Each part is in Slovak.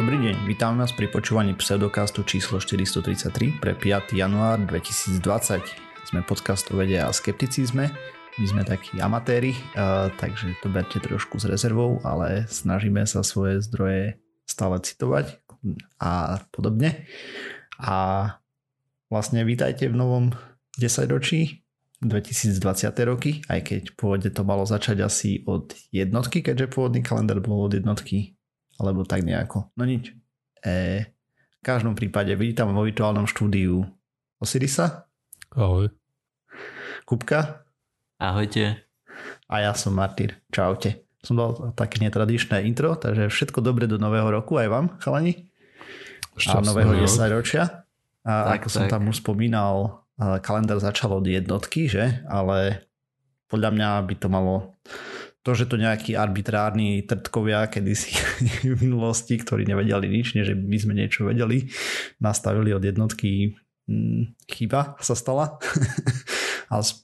Dobrý deň, vítam vás pri počúvaní pseudokastu číslo 433 pre 5. január 2020. Sme podcast o vede a skepticizme. My sme takí amatéri, takže to berte trošku s rezervou, ale snažíme sa svoje zdroje stále citovať a podobne. A vlastne vítajte v novom 10 ročí 2020 roky, aj keď pôvodne to malo začať asi od jednotky, keďže pôvodný kalendár bol od jednotky alebo tak nejako. No nič. E, v každom prípade vítam vo virtuálnom štúdiu Osirisa. Ahoj. Kupka. Ahojte. A ja som Martyr. Čaute. Som dal také netradičné intro, takže všetko dobre do nového roku aj vám, chalani. Šťastný, a nového 10 ročia. A tak, ako tak. som tam už spomínal, kalendár začal od jednotky, že? Ale podľa mňa by to malo to, že to nejakí arbitrárni trtkovia kedysi v minulosti, ktorí nevedeli nič, nie že my sme niečo vedeli, nastavili od jednotky hm, chyba sa stala. A z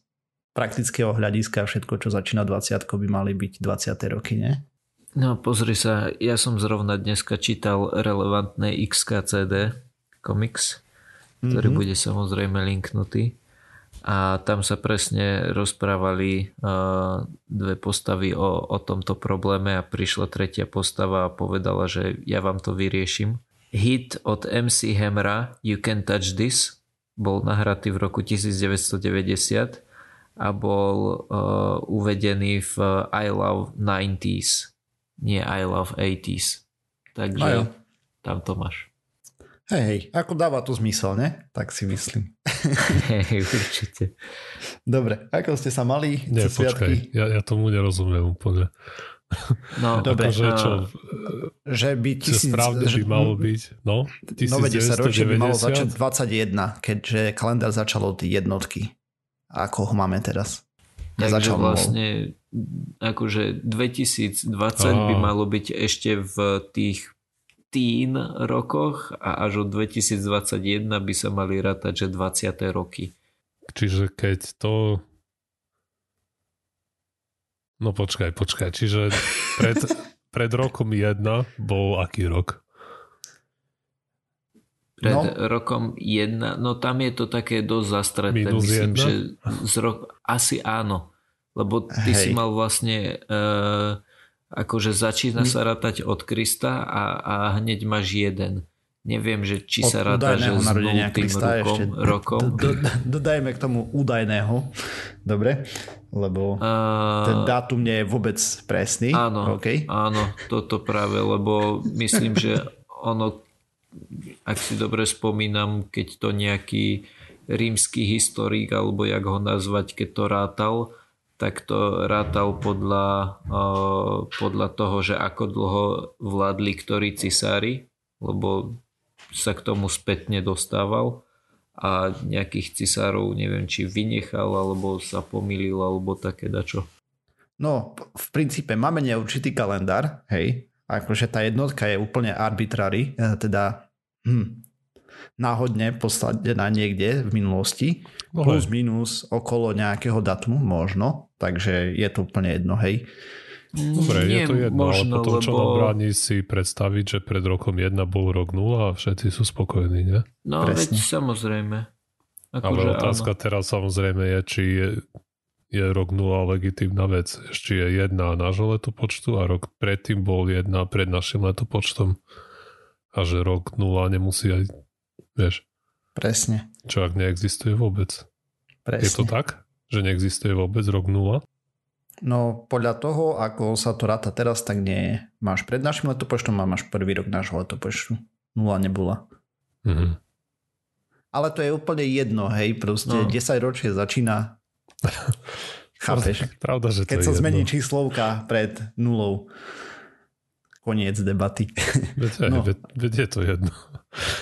praktického hľadiska všetko, čo začína 20 by mali byť 20. roky, nie? No pozri sa, ja som zrovna dneska čítal relevantné XKCD komiks, ktorý mm-hmm. bude samozrejme linknutý a tam sa presne rozprávali uh, dve postavy o, o tomto probléme a prišla tretia postava a povedala, že ja vám to vyriešim. Hit od MC Hamra You Can Touch This bol nahratý v roku 1990 a bol uh, uvedený v I Love 90s, nie I Love 80s. Takže tam to máš. Hej, hej, ako dáva to zmysel, ne? Tak si myslím. Hej, určite. Dobre, ako ste sa mali Nie, počkaj, ja, ja tomu nerozumiem úplne. No, dobre. Akože čo, že by tisíc, správne by malo byť, no, 1990 by malo začať 21, keďže kalendár začal od jednotky. Ako ho máme teraz? Ja Takže začal vlastne akože 2020 a. by malo byť ešte v tých teen rokoch a až od 2021 by sa mali rátať, že 20. roky. Čiže keď to... No počkaj, počkaj. Čiže pred, pred rokom 1 bol aký rok? Pred no. rokom 1, no tam je to také dosť zastreté. Minus Myslím, 1? že z rok, asi áno. Lebo ty Hej. si mal vlastne uh, akože začína sa rátať od Krista a, a hneď máš jeden. Neviem, že či sa ráta, že s nultým rokom, rokom. Do, do, dodajme k tomu údajného. Dobre? Lebo uh, ten dátum nie je vôbec presný. Áno, okay. áno, toto práve, lebo myslím, že ono, ak si dobre spomínam, keď to nejaký rímsky historik, alebo jak ho nazvať, keď to rátal, tak to rátal podľa, podľa toho, že ako dlho vládli ktorí cisári, lebo sa k tomu spätne dostával a nejakých cisárov neviem, či vynechal, alebo sa pomýlil, alebo také dačo. No, v princípe máme neurčitý kalendár, hej, akože tá jednotka je úplne arbitrary, e, teda hm, náhodne posadená niekde v minulosti, no plus minus okolo nejakého datumu možno, takže je to úplne jedno, hej. Dobre, Nie, je to jedno, možno, ale potom lebo... čo nám bráni si predstaviť, že pred rokom 1 bol rok 0 a všetci sú spokojní, nie? No Presne. veď samozrejme. Ako ale otázka áno. teraz samozrejme je, či je, je rok 0 legitímna vec. Ešte je jedna nášho letopočtu a rok predtým bol jedna pred našim letopočtom a že rok 0 nemusí aj Vieš? Presne. Čo ak neexistuje vôbec? Presne. Je to tak? Že neexistuje vôbec rok 0? No podľa toho, ako sa to ráta teraz, tak nie je. Máš pred našim letopočtom a máš prvý rok nášho letopočtu. Nula nebola. Mhm. Ale to je úplne jedno, hej, proste no. 10 ročie začína. Chápeš? Pravda, že to Keď sa jedno. zmení číslovka pred nulou. Koniec debaty. Veď, no. veď, veď je to jedno.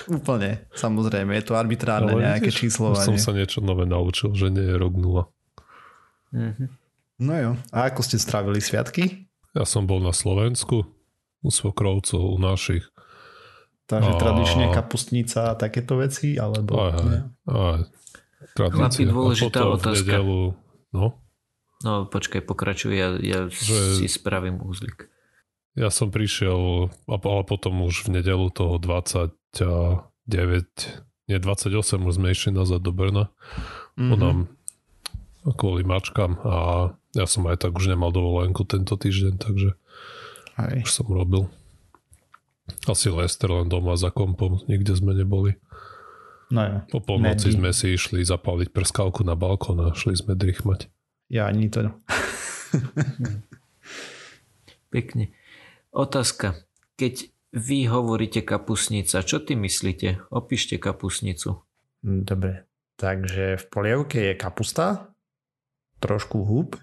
Úplne, samozrejme, je to arbitrárne Ale nejaké vidíš, číslovanie. som sa niečo nové naučil, že nie je rok nula. Mm-hmm. No jo, a ako ste strávili sviatky? Ja som bol na Slovensku, u svokrovcov, u našich. Takže a... tradične kapustnica a takéto veci, alebo... Aj, aj, aj. Chlapi, dôležitá otázka. Nedelu, no? No počkaj, pokračuj, ja, ja že... si spravím úzlik. Ja som prišiel, ale potom už v nedelu toho 29, nie 28 už sme išli nazad do Brna. Mm-hmm. Onám kvôli mačkám a ja som aj tak už nemal dovolenku tento týždeň, takže aj. už som robil. Asi Lester len doma za kompom, nikde sme neboli. No ja. Po polnoci sme si išli zapáliť prskálku na balkón a šli sme drichmať. Ja ani to. Pekne. Otázka. Keď vy hovoríte kapusnica, čo ty myslíte? Opíšte kapusnicu. Dobre. Takže v polievke je kapusta, trošku húb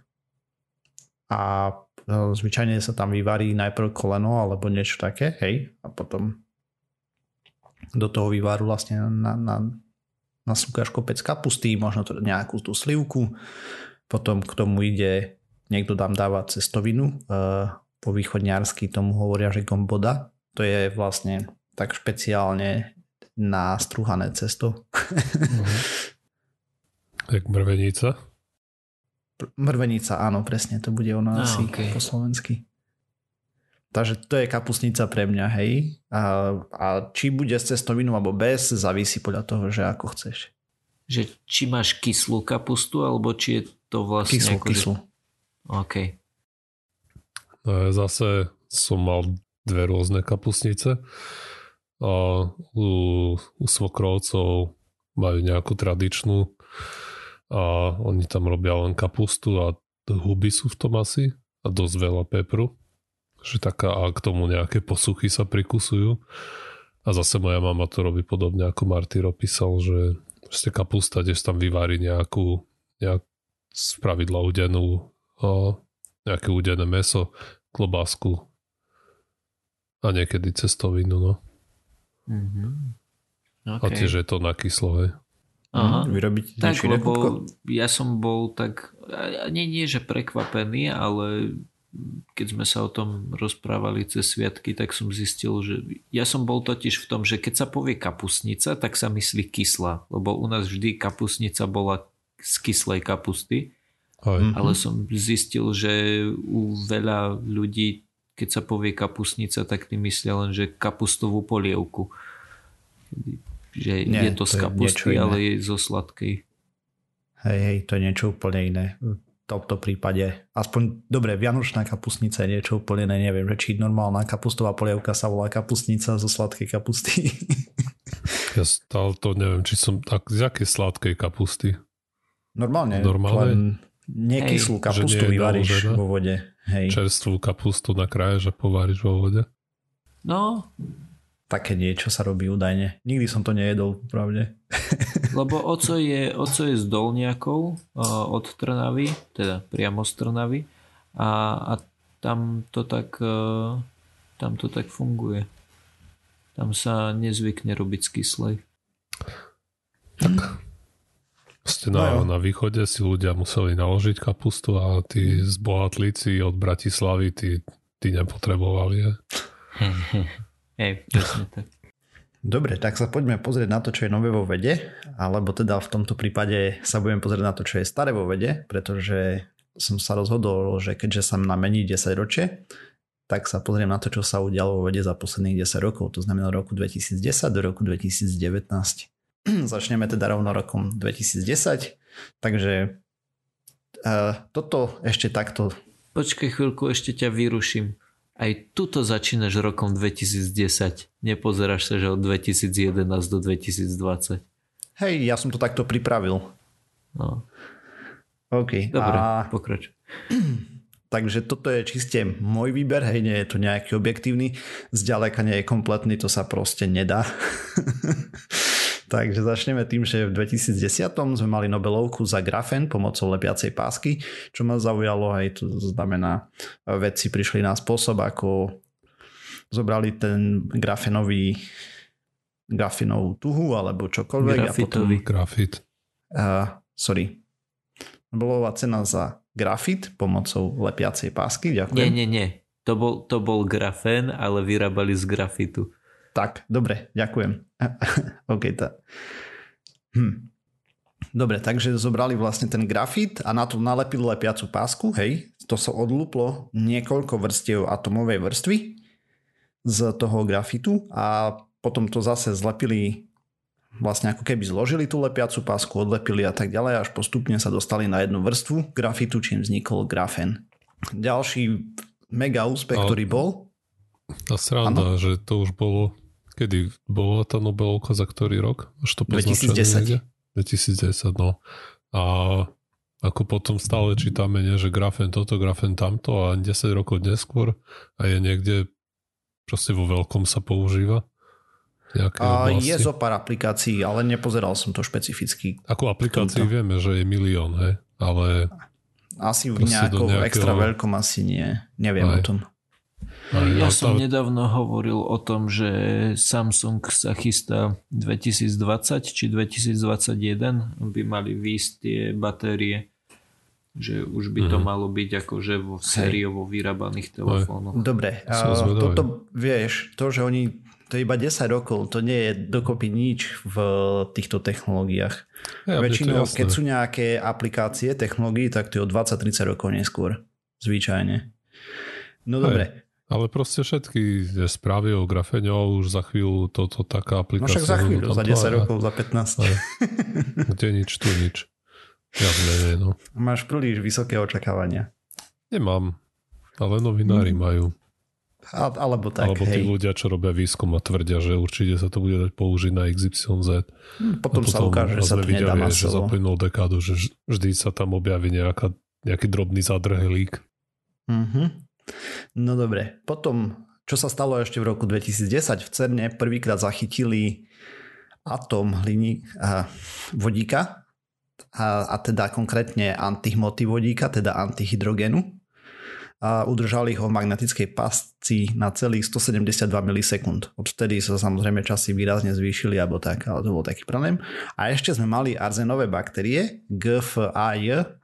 a no, zvyčajne sa tam vyvarí najprv koleno alebo niečo také, hej, a potom do toho vyvaru vlastne na, na, na súkaš kopec kapusty, možno to nejakú tú slivku, potom k tomu ide, niekto tam dáva cestovinu, uh, po východňarsky tomu hovoria, že gomboda. To je vlastne tak špeciálne nástruhané cesto. Uh-huh. Jak mrvenica? Mrvenica, áno, presne, to bude ona ah, asi okay. po slovensky. Takže to je kapusnica pre mňa, hej. A, a či bude s cestovinou alebo bez, závisí podľa toho, že ako chceš. Že či máš kyslú kapustu, alebo či je to vlastne... Kyslú, ako, kyslú. Že... OK. Ja zase som mal dve rôzne kapusnice a u, u svokrovcov majú nejakú tradičnú a oni tam robia len kapustu a huby sú v tom asi a dosť veľa pepru že taká a k tomu nejaké posuchy sa prikusujú. A zase moja mama to robí podobne ako Martyr opísal, že ste kapusta, kde tam vyvári nejakú nejak z pravidla udenú nejaké udené meso, klobásku a niekedy cestovinu, no. Mm-hmm. Okay. A tiež je to na kyslo, hej. Aha. Mhm. Vyrobiť tak, lebo ja som bol tak, nie, nie že prekvapený, ale keď sme sa o tom rozprávali cez sviatky, tak som zistil, že ja som bol totiž v tom, že keď sa povie kapusnica, tak sa myslí kyslá, lebo u nás vždy kapusnica bola z kyslej kapusty aj. Mhm. Ale som zistil, že u veľa ľudí, keď sa povie kapusnica, tak ty myslia len, že kapustovú polievku. Že Nie, je to, to z kapusty, ale je zo sladkej. Hej, hej, to je niečo úplne iné. V tomto prípade, aspoň, dobre, vianočná kapustnica je niečo úplne iné, neviem, že či normálna kapustová polievka sa volá kapustnica zo sladkej kapusty. Ja stále to neviem, či som, tak, z akej sladkej kapusty? Normálne. Normálne? Len nekyslú kapustu vyvaríš vo vode. Hej. Čerstvú kapustu nakráješ a povaríš vo vode. No. Také niečo sa robí údajne. Nikdy som to nejedol, pravde. Lebo oco je, oco je z Dolniakov od Trnavy, teda priamo z Trnavy a, a tam to tak tam to tak funguje. Tam sa nezvykne robiť z kyslej. Tak ste na, no na východe si ľudia museli naložiť kapustu a tí zbohatlíci od Bratislavy tí, tí nepotrebovali. Je? Hej, presne tak. Dobre, tak sa poďme pozrieť na to, čo je nové vo vede, alebo teda v tomto prípade sa budeme pozrieť na to, čo je staré vo vede, pretože som sa rozhodol, že keďže sa nám mení 10 ročie, tak sa pozriem na to, čo sa udialo vo vede za posledných 10 rokov, to znamená roku 2010 do roku 2019. Začneme teda rovno rokom 2010. Takže uh, toto ešte takto. Počkaj chvíľku, ešte ťa vyruším. Aj tuto začínaš rokom 2010. Nepozeráš sa, že od 2011 do 2020. Hej, ja som to takto pripravil. No. OK. Dobre, a... pokrač. Takže toto je čiste môj výber, hej, nie je to nejaký objektívny, zďaleka nie je kompletný, to sa proste nedá. Takže začneme tým, že v 2010 sme mali Nobelovku za grafen pomocou lepiacej pásky, čo ma zaujalo aj to znamená, vedci prišli na spôsob, ako zobrali ten grafenový grafenovú tuhu alebo čokoľvek. Grafitový. A potom, grafit. Uh, sorry. Nobelová cena za grafit pomocou lepiacej pásky. Ďakujem. Nie, nie, nie. To bol, to bol grafén, ale vyrábali z grafitu. Tak, dobre, ďakujem. OK, tá. Hm. Dobre, takže zobrali vlastne ten grafit a na to nalepili lepiacu pásku, hej, to sa odlúplo niekoľko vrstiev atomovej vrstvy z toho grafitu a potom to zase zlepili vlastne ako keby zložili tú lepiacu pásku, odlepili a tak ďalej, až postupne sa dostali na jednu vrstvu grafitu, čím vznikol grafen. Ďalší mega úspech, a, ktorý bol... A sranda, ano? že to už bolo... Kedy bola tá Nobelovka za ktorý rok? Už to 2010. 2010, no. A ako potom stále čítame, nie, že grafen toto, grafen tamto a 10 rokov neskôr a je niekde proste vo veľkom sa používa. A je zo pár aplikácií, ale nepozeral som to špecificky. Ako aplikácií vieme, že je milión, hej? ale... Asi v nejakom nejakého... extra veľkom asi nie. Neviem aj. o tom. Ja som nedávno hovoril o tom, že Samsung sa chystá 2020 či 2021 by mali výjsť tie batérie že už by to mm. malo byť akože vo sériovo vyrábaných telefónoch. Dobre, a toto vieš, to, že oni to je iba 10 rokov, to nie je dokopy nič v týchto technológiách. Ja, Väčšinou, keď sú nejaké aplikácie, technológií, tak to je o 20-30 rokov neskôr. Zvyčajne. No dobre, ale proste všetky správy o grafene už za chvíľu toto taká aplikácia. No však za chvíľu, za 10 rokov, za 15. Aj. Kde nič, tu nič. Ja menej, no. Máš príliš vysoké očakávania. Nemám, ale novinári hmm. majú. A, alebo tak, Alebo tí hej. ľudia, čo robia výskum a tvrdia, že určite sa to bude dať použiť na XYZ. Hmm, potom, potom sa ukáže, že sa to nedá masovo. že za dekádu, že vždy sa tam objaví nejaká, nejaký drobný zadrhelík. Mhm. No dobre, potom, čo sa stalo ešte v roku 2010 v CERNE, prvýkrát zachytili atom hliny a vodíka, a, a teda konkrétne antihmoty vodíka, teda antihydrogenu a udržali ho v magnetickej pasci na celých 172 milisekúnd. Odvtedy sa samozrejme časy výrazne zvýšili, alebo tak, ale to bol taký problém. A ešte sme mali arzenové baktérie GFAJ,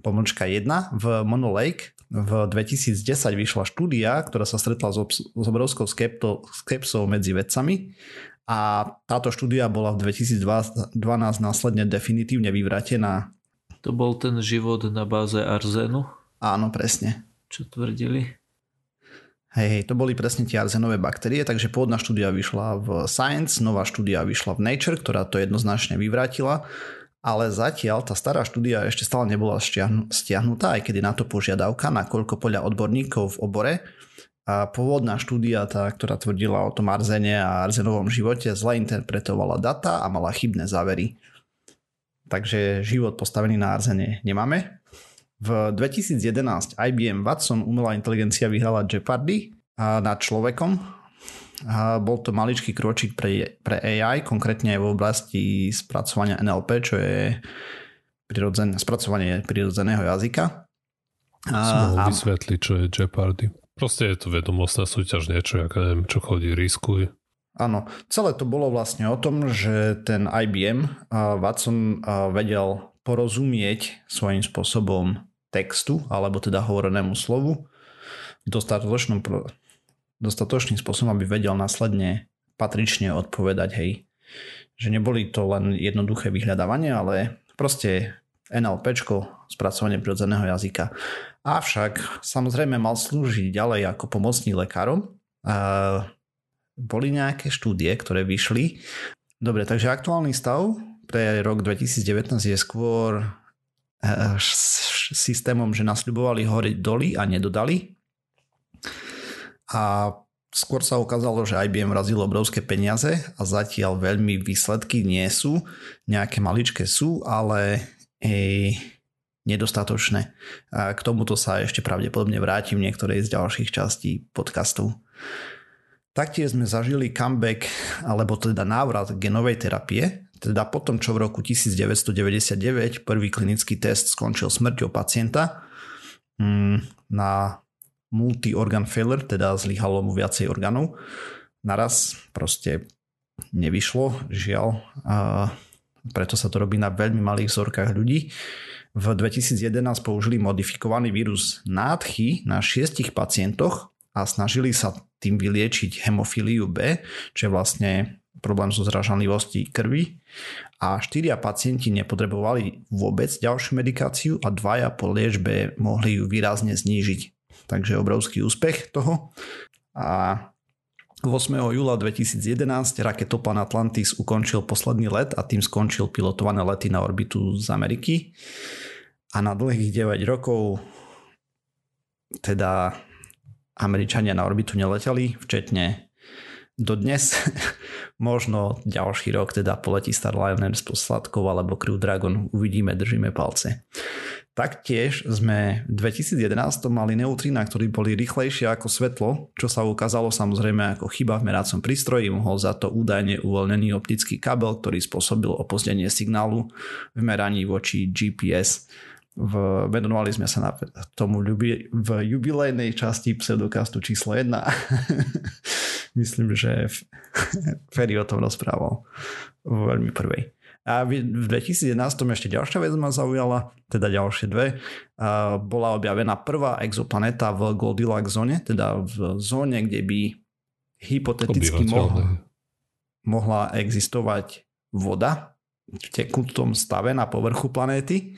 pomlčka 1 v Mono Lake, v 2010 vyšla štúdia, ktorá sa stretla s, obs- s obrovskou skepto- skepsou medzi vedcami a táto štúdia bola v 2012 následne definitívne vyvratená. To bol ten život na báze arzénu? Áno, presne. Čo tvrdili? Hej, hej, to boli presne tie arzenové baktérie, takže pôvodná štúdia vyšla v Science, nová štúdia vyšla v Nature, ktorá to jednoznačne vyvrátila ale zatiaľ tá stará štúdia ešte stále nebola stiahnutá, aj keď na to požiadavka, nakoľko podľa odborníkov v obore a pôvodná štúdia, tá, ktorá tvrdila o tom arzene a arzenovom živote, zle interpretovala data a mala chybné závery. Takže život postavený na arzene nemáme. V 2011 IBM Watson umelá inteligencia vyhrala Jeopardy nad človekom a bol to maličký kročík pre, pre AI, konkrétne aj v oblasti spracovania NLP, čo je prirodzen, spracovanie prirodzeného jazyka. A, mohol a... vysvetliť, čo je Jeopardy. Proste je to vedomostná súťaž, niečo, ako neviem, čo chodí, riskuj. Áno, celé to bolo vlastne o tom, že ten IBM uh, Watson uh, vedel porozumieť svojím spôsobom textu, alebo teda hovorenému slovu v dostatočnom dostatočným spôsobom, aby vedel následne patrične odpovedať, hej. Že neboli to len jednoduché vyhľadávanie, ale proste NLP, spracovanie prirodzeného jazyka. Avšak samozrejme mal slúžiť ďalej ako pomocný lekárom. A boli nejaké štúdie, ktoré vyšli. Dobre, takže aktuálny stav pre rok 2019 je skôr eh, systémom, že nasľubovali hory doly a nedodali a skôr sa ukázalo, že IBM vrazil obrovské peniaze a zatiaľ veľmi výsledky nie sú. Nejaké maličké sú, ale ej, nedostatočné. A k tomuto sa ešte pravdepodobne vrátim v niektorej z ďalších častí podcastu. Taktiež sme zažili comeback, alebo teda návrat genovej terapie, teda potom, čo v roku 1999 prvý klinický test skončil smrťou pacienta mm, na multi-organ failure, teda zlyhalo mu viacej orgánov. Naraz proste nevyšlo, žiaľ. A preto sa to robí na veľmi malých vzorkách ľudí. V 2011 použili modifikovaný vírus nádchy na šiestich pacientoch a snažili sa tým vyliečiť hemofíliu B, čo je vlastne problém so zražanlivostí krvi a štyria pacienti nepotrebovali vôbec ďalšiu medikáciu a dvaja po liečbe mohli ju výrazne znížiť. Takže obrovský úspech toho. A 8. júla 2011 raketoplan Atlantis ukončil posledný let a tým skončil pilotované lety na orbitu z Ameriky. A na dlhých 9 rokov teda Američania na orbitu neleteli, včetne dodnes. Možno ďalší rok teda poletí Starliner s posladkou alebo Crew Dragon. Uvidíme, držíme palce. Taktiež sme v 2011 mali neutrína, ktorí boli rýchlejšie ako svetlo, čo sa ukázalo samozrejme ako chyba v meracom prístroji. Mohol za to údajne uvoľnený optický kabel, ktorý spôsobil opozdenie signálu v meraní voči GPS v, venovali sme sa na tomu ľubi, v jubilejnej časti pseudokastu číslo 1. Myslím, že Ferry o tom rozprával v veľmi prvej. A v 2011 ešte ďalšia vec ma zaujala, teda ďalšie dve. Bola objavená prvá exoplaneta v Goldilocks zóne, teda v zóne, kde by hypoteticky mohla, mohla existovať voda v tekutom stave na povrchu planéty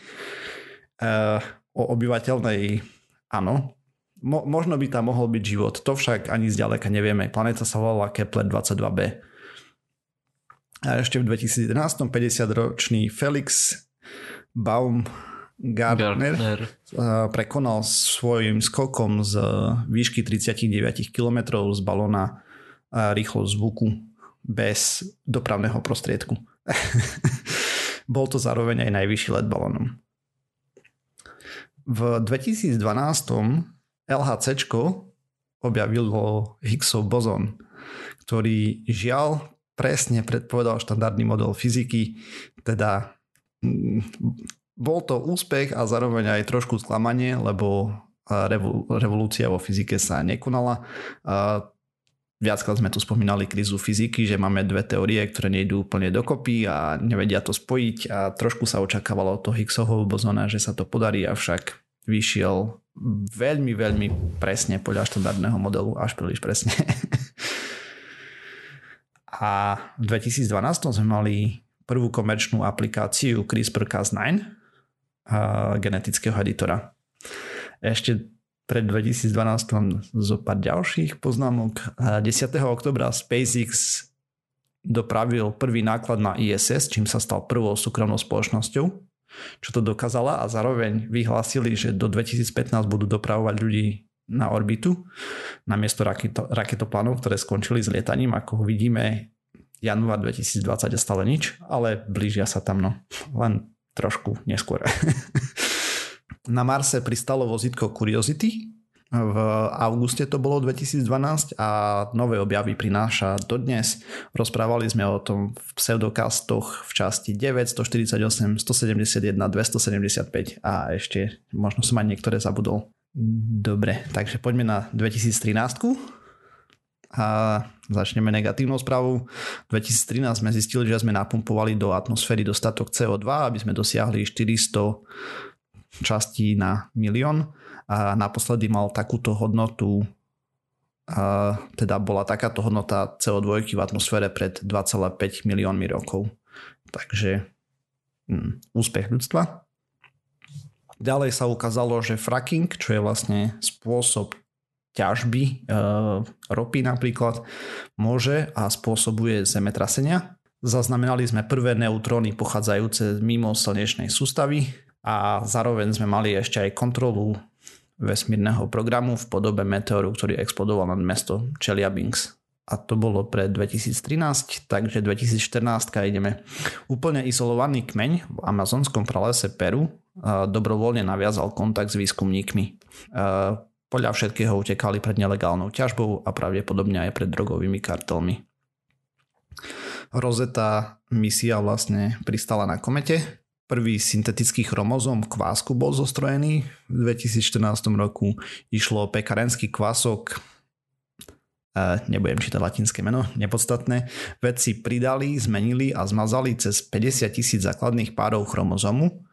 o obyvateľnej, áno, mo, možno by tam mohol byť život, to však ani zďaleka nevieme. Planéta sa volala Kepler 22b. A ešte v 2011 50-ročný Felix Baumgartner Gartner. prekonal svojim skokom z výšky 39 km z balóna rýchlo zvuku bez dopravného prostriedku. Bol to zároveň aj najvyšší let balónom. V 2012 LHC objavilo Higgsov bozon, ktorý žiaľ presne predpovedal štandardný model fyziky, teda mm, bol to úspech a zároveň aj trošku sklamanie, lebo revolúcia vo fyzike sa nekonala. Viackrát sme tu spomínali krízu fyziky, že máme dve teórie, ktoré nejdú úplne dokopy a nevedia to spojiť a trošku sa očakávalo od toho Higgsovho bozona, že sa to podarí, avšak vyšiel veľmi, veľmi presne podľa štandardného modelu, až príliš presne. a v 2012 sme mali prvú komerčnú aplikáciu CRISPR-Cas9 genetického editora. Ešte pred 2012 zo pár ďalších poznámok. 10. oktobra SpaceX dopravil prvý náklad na ISS, čím sa stal prvou súkromnou spoločnosťou, čo to dokázala a zároveň vyhlásili, že do 2015 budú dopravovať ľudí na orbitu namiesto raketo, raketoplánov, ktoré skončili s lietaním, ako vidíme január 2020 a stále nič, ale blížia sa tam no, len trošku neskôr. Na Marse pristalo vozítko Curiosity, v auguste to bolo 2012 a nové objavy prináša dodnes. Rozprávali sme o tom v pseudokastoch v časti 9, 148, 171, 275 a ešte možno som aj niektoré zabudol. Dobre, takže poďme na 2013 a začneme negatívnou správou. V 2013 sme zistili, že sme napumpovali do atmosféry dostatok CO2, aby sme dosiahli 400 častí na milión a naposledy mal takúto hodnotu a teda bola takáto hodnota CO2 v atmosfére pred 2,5 miliónmi rokov. Takže hm, úspech ľudstva. Ďalej sa ukázalo, že fracking, čo je vlastne spôsob ťažby e, ropy napríklad, môže a spôsobuje zemetrasenia. Zaznamenali sme prvé neutróny pochádzajúce mimo slnečnej sústavy a zároveň sme mali ešte aj kontrolu vesmírneho programu v podobe meteoru, ktorý explodoval nad mesto Chelyabinsk. A to bolo pre 2013, takže 2014 ideme. Úplne izolovaný kmeň v amazonskom pralese Peru dobrovoľne naviazal kontakt s výskumníkmi. Podľa všetkého utekali pred nelegálnou ťažbou a pravdepodobne aj pred drogovými kartelmi. Rosetta misia vlastne pristala na komete, Prvý syntetický chromozom kvásku bol zostrojený v 2014 roku. Išlo o pekarenský kvások, nebudem čítať latinské meno, nepodstatné. Vedci pridali, zmenili a zmazali cez 50 tisíc základných párov chromozomu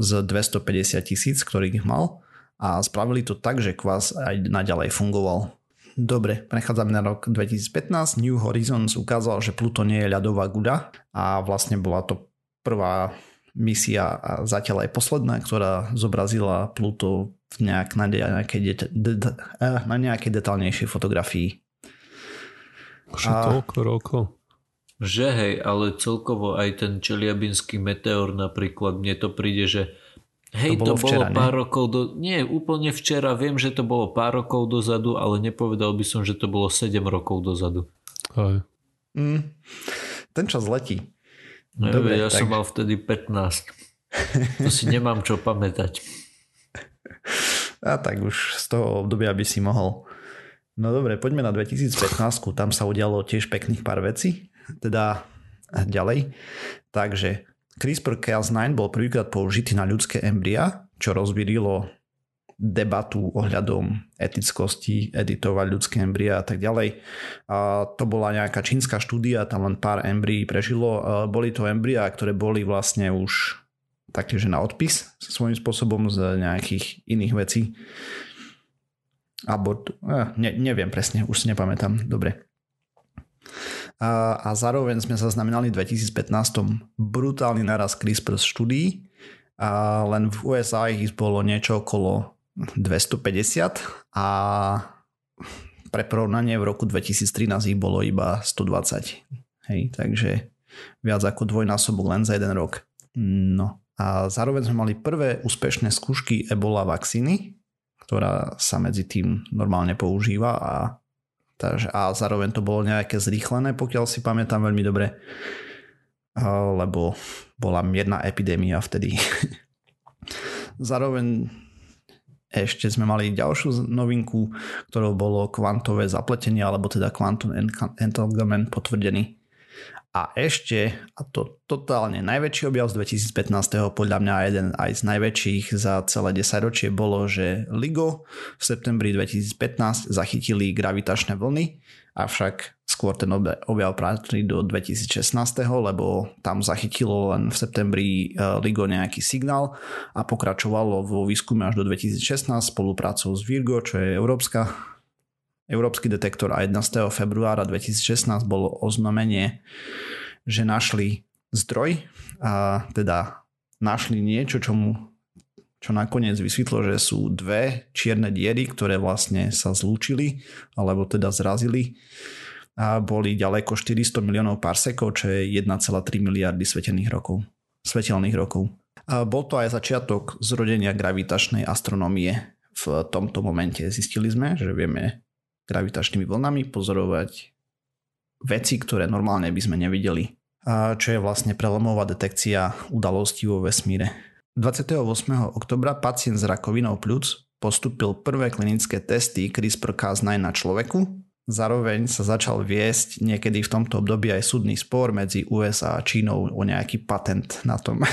z 250 tisíc, ktorých mal a spravili to tak, že kvás aj naďalej fungoval. Dobre, prechádzame na rok 2015. New Horizons ukázal, že Pluto nie je ľadová guľa a vlastne bola to prvá misia a zatiaľ aj posledná, ktorá zobrazila Pluto v nejak na nejakej, de- de- de- na nejakej detálnejšej fotografii. Už a... toľko rokov. Že hej, ale celkovo aj ten Čeliabinský meteor napríklad, mne to príde, že Hej, to bolo, to včera, bolo pár ne? rokov do... Nie, úplne včera. Viem, že to bolo pár rokov dozadu, ale nepovedal by som, že to bolo 7 rokov dozadu. Aj. Mm, ten čas letí. No, Dobre, ja tak... som mal vtedy 15. To si nemám čo pamätať. A tak už z toho obdobia by si mohol. No dobre, poďme na 2015. Tam sa udialo tiež pekných pár vecí. Teda ďalej. Takže CRISPR-Cas9 bol prvýkrát použitý na ľudské embria, čo rozvírilo debatu ohľadom etickosti editovať ľudské embria a tak ďalej. A to bola nejaká čínska štúdia, tam len pár embryí prežilo. A boli to embria, ktoré boli vlastne už takéže na odpis svojím spôsobom z nejakých iných vecí. Alebo, ne, neviem presne, už si nepamätám. Dobre. A, a zároveň sme zaznamenali v 2015 brutálny naraz CRISPR štúdií. A len v USA ich bolo niečo okolo 250 a pre porovnanie v roku 2013 ich bolo iba 120. Hej, takže viac ako dvojnásobok len za jeden rok. No a zároveň sme mali prvé úspešné skúšky Ebola vakcíny, ktorá sa medzi tým normálne používa a, takže, a zároveň to bolo nejaké zrýchlené, pokiaľ si pamätám veľmi dobre, lebo bola mierna epidémia vtedy. zároveň ešte sme mali ďalšiu novinku, ktorou bolo kvantové zapletenie, alebo teda quantum entanglement potvrdený. A ešte, a to totálne najväčší objav z 2015. podľa mňa jeden aj z najväčších za celé 10 ročie bolo, že LIGO v septembri 2015 zachytili gravitačné vlny, avšak skôr ten objav práci do 2016, lebo tam zachytilo len v septembri e, LIGO nejaký signál a pokračovalo vo výskume až do 2016 spoluprácou s Virgo, čo je európska Európsky detektor a 11. februára 2016 bolo oznámenie, že našli zdroj a teda našli niečo, čomu čo nakoniec vysvetlo, že sú dve čierne diery, ktoré vlastne sa zlúčili alebo teda zrazili a boli ďaleko 400 miliónov parsekov, čo je 1,3 miliardy svetelných rokov. Svetelných rokov. A bol to aj začiatok zrodenia gravitačnej astronomie v tomto momente. Zistili sme, že vieme gravitačnými vlnami pozorovať veci, ktoré normálne by sme nevideli. Čo je vlastne prelomová detekcia udalostí vo vesmíre. 28. oktobra pacient s rakovinou pľúc postupil prvé klinické testy CRISPR-Cas9 na človeku. Zároveň sa začal viesť niekedy v tomto období aj súdny spor medzi USA a Čínou o nejaký patent na tom.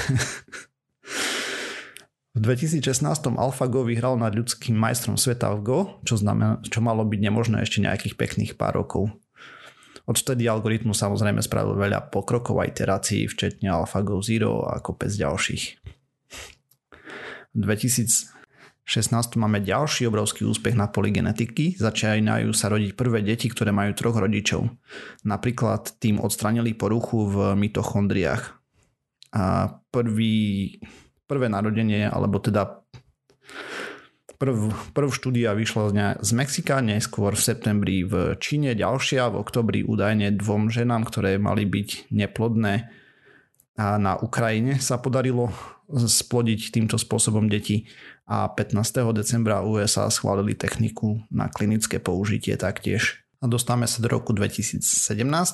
V 2016 AlphaGo vyhral nad ľudským majstrom sveta v Go, čo, znamená, čo malo byť nemožné ešte nejakých pekných pár rokov. Odvtedy algoritmus samozrejme spravil veľa pokrokov a iterácií, včetne AlphaGo Zero a kopec ďalších. V 2016 máme ďalší obrovský úspech na poli genetiky. Začínajú sa rodiť prvé deti, ktoré majú troch rodičov. Napríklad tým odstranili poruchu v mitochondriách. A prvý prvé narodenie, alebo teda prv, prv štúdia vyšla z Mexika, neskôr v septembri v Číne, ďalšia v oktobri údajne dvom ženám, ktoré mali byť neplodné a na Ukrajine sa podarilo splodiť týmto spôsobom deti a 15. decembra USA schválili techniku na klinické použitie taktiež. A dostávame sa do roku 2017.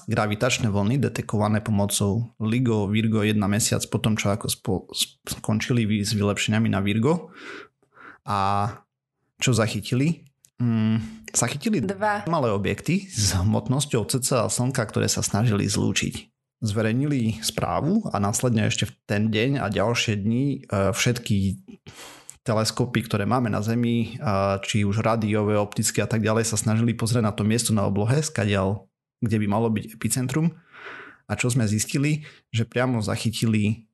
Gravitačné vlny detekované pomocou LIGO Virgo 1 mesiac potom, čo ako spo, skončili s vylepšeniami na Virgo. A čo zachytili? Mm, zachytili dva malé objekty s hmotnosťou cca Slnka, ktoré sa snažili zlúčiť. Zverejnili správu a následne ešte v ten deň a ďalšie dni e, všetky teleskopy, ktoré máme na Zemi, či už rádiové, optické a tak ďalej, sa snažili pozrieť na to miesto na oblohe, skadiaľ, kde by malo byť epicentrum. A čo sme zistili, že priamo zachytili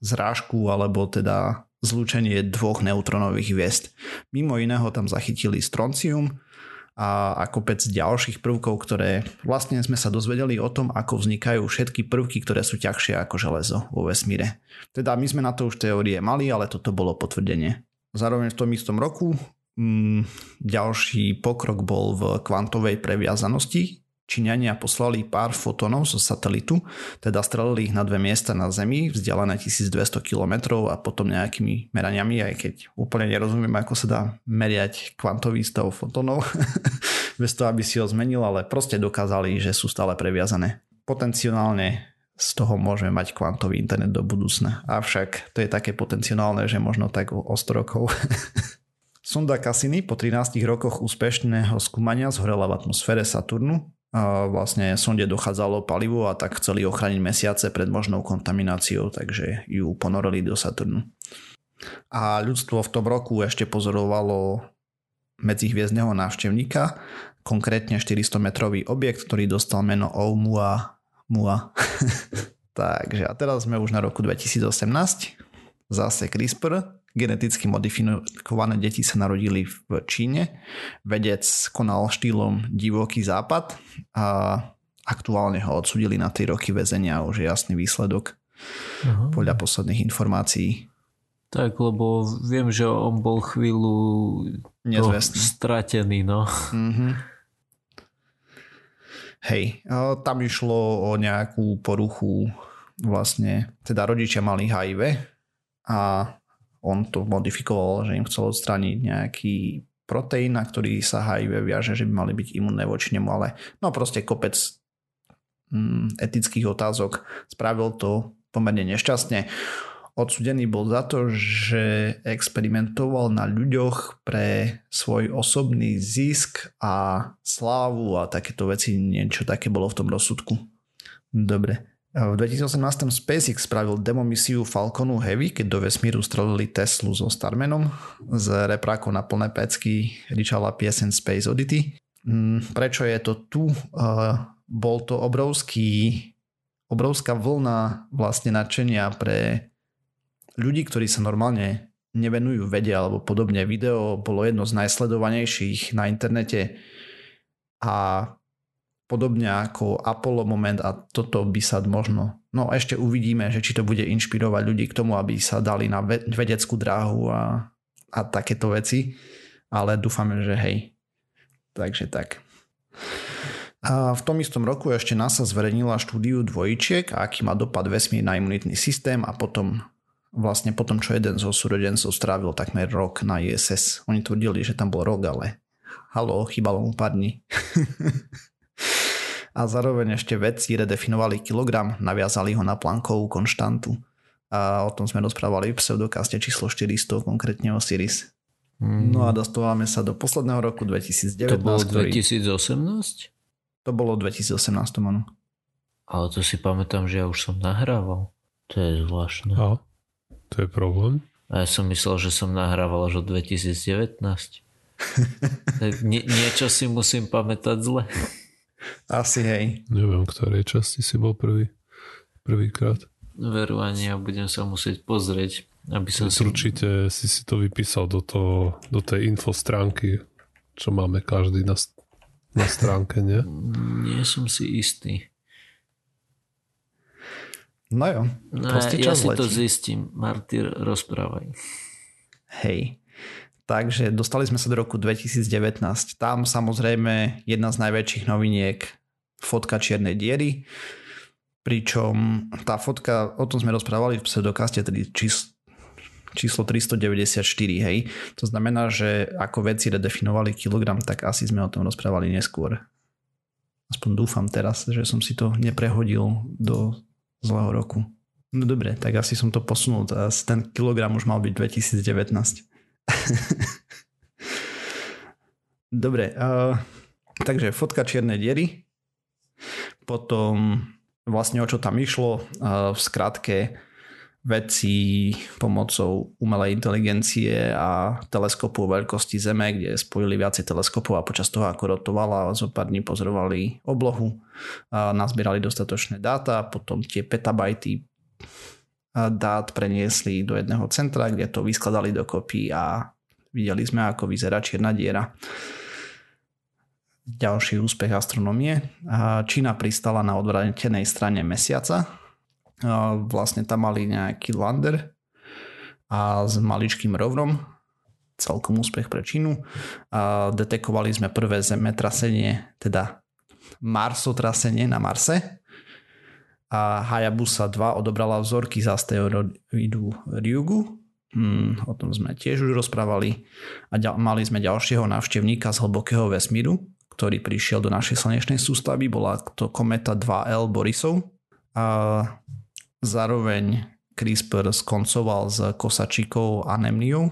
zrážku alebo teda zlúčenie dvoch neutronových hviezd. Mimo iného tam zachytili stroncium a, a kopec ďalších prvkov, ktoré vlastne sme sa dozvedeli o tom, ako vznikajú všetky prvky, ktoré sú ťažšie ako železo vo vesmíre. Teda my sme na to už teórie mali, ale toto bolo potvrdenie. Zároveň v tom istom roku mm, ďalší pokrok bol v kvantovej previazanosti, Číňania poslali pár fotónov zo satelitu, teda strelili ich na dve miesta na Zemi, vzdialené 1200 km a potom nejakými meraniami, aj keď úplne nerozumiem, ako sa dá meriať kvantový stav fotónov, bez toho, aby si ho zmenil, ale proste dokázali, že sú stále previazané. Potenciálne z toho môžeme mať kvantový internet do budúcna. Avšak to je také potenciálne, že možno tak o 100 rokov. Sonda Cassini po 13 rokoch úspešného skúmania zhorela v atmosfére Saturnu vlastne sonde dochádzalo palivo a tak chceli ochrániť mesiace pred možnou kontamináciou, takže ju ponorili do Saturnu. A ľudstvo v tom roku ešte pozorovalo medzihviezdneho návštevníka, konkrétne 400 metrový objekt, ktorý dostal meno Oumuamua. Mua. takže a teraz sme už na roku 2018, zase CRISPR, geneticky modifikované deti sa narodili v Číne. Vedec konal štýlom divoký západ a aktuálne ho odsudili na 3 roky väzenia už je jasný výsledok Aha. podľa posledných informácií. Tak, lebo viem, že on bol chvíľu stratený, no. Mm-hmm. Hej, tam išlo o nejakú poruchu vlastne, teda rodičia mali HIV a on to modifikoval, že im chcel odstrániť nejaký proteín, na ktorý sa HIV viaže, že by mali byť imunné voči nemu, ale no proste kopec mm, etických otázok. Spravil to pomerne nešťastne. Odsudený bol za to, že experimentoval na ľuďoch pre svoj osobný zisk a slávu a takéto veci, niečo také bolo v tom rozsudku. Dobre. V 2018 SpaceX spravil demo misiu Falconu Heavy, keď do vesmíru strelili Teslu so Starmanom z reprákov na plné pecky ričala piesen Space Oddity. Mm, prečo je to tu? Bol to obrovský, obrovská vlna vlastne nadšenia pre ľudí, ktorí sa normálne nevenujú vede alebo podobne. Video bolo jedno z najsledovanejších na internete a podobne ako Apollo moment a toto by sa možno, no ešte uvidíme, že či to bude inšpirovať ľudí k tomu, aby sa dali na vedeckú dráhu a, a takéto veci, ale dúfame, že hej. Takže tak. A v tom istom roku ešte NASA zverejnila štúdiu dvojčiek aký má dopad vesmír na imunitný systém a potom vlastne potom, čo jeden zo súrodencov strávil takmer rok na ISS. Oni tvrdili, že tam bol rok, ale halo, chýbalo mu pár dní. a zároveň ešte vedci redefinovali kilogram, naviazali ho na plankovú konštantu. A o tom sme rozprávali v pseudokaste číslo 400, konkrétne o Siris. Mm. No a dostávame sa do posledného roku 2019. To bolo 2018? To bolo 2018, áno. Ale to si pamätám, že ja už som nahrával. To je zvláštne. A, to je problém. A ja som myslel, že som nahrával až od 2019. Nie, niečo si musím pamätať zle. Asi hej. Neviem, ktorej časti si bol prvý. Prvýkrát. Veru ani ja budem sa musieť pozrieť. Aby som si... Určite si si to vypísal do, toho, do tej info stránky, čo máme každý na, na stránke, nie? Nie som si istý. No jo. No, ja, ja si letí. to zistím. Martyr, rozprávaj. Hej. Takže dostali sme sa do roku 2019. Tam samozrejme jedna z najväčších noviniek fotka čiernej diery, pričom tá fotka, o tom sme rozprávali v pseudokaste, tedy číslo, číslo 394, hej. To znamená, že ako veci redefinovali kilogram, tak asi sme o tom rozprávali neskôr. Aspoň dúfam teraz, že som si to neprehodil do zlého roku. No dobre, tak asi som to posunul. Ten kilogram už mal byť 2019. Dobre, uh, takže fotka čiernej diery, potom vlastne o čo tam išlo, uh, v skratke veci pomocou umelej inteligencie a teleskopu veľkosti Zeme, kde spojili viacej teleskopov a počas toho, ako rotovala, zo pár dní pozorovali oblohu, a nazbierali dostatočné dáta, potom tie petabajty dát preniesli do jedného centra, kde to vyskladali dokopy a videli sme, ako vyzerá čierna diera. ďalší úspech astronomie. Čína pristala na odvrátenej strane mesiaca. Vlastne tam mali nejaký lander a s maličkým rovnom. Celkom úspech pre Čínu. Detekovali sme prvé zemetrasenie, teda marsotrasenie na Marse. A Hayabusa 2 odobrala vzorky z asteroidu Ryugu Hmm, o tom sme tiež už rozprávali. A ďal, mali sme ďalšieho návštevníka z hlbokého vesmíru, ktorý prišiel do našej slnečnej sústavy. Bola to kometa 2L Borisov. A zároveň CRISPR skoncoval s kosačíkou anemniou.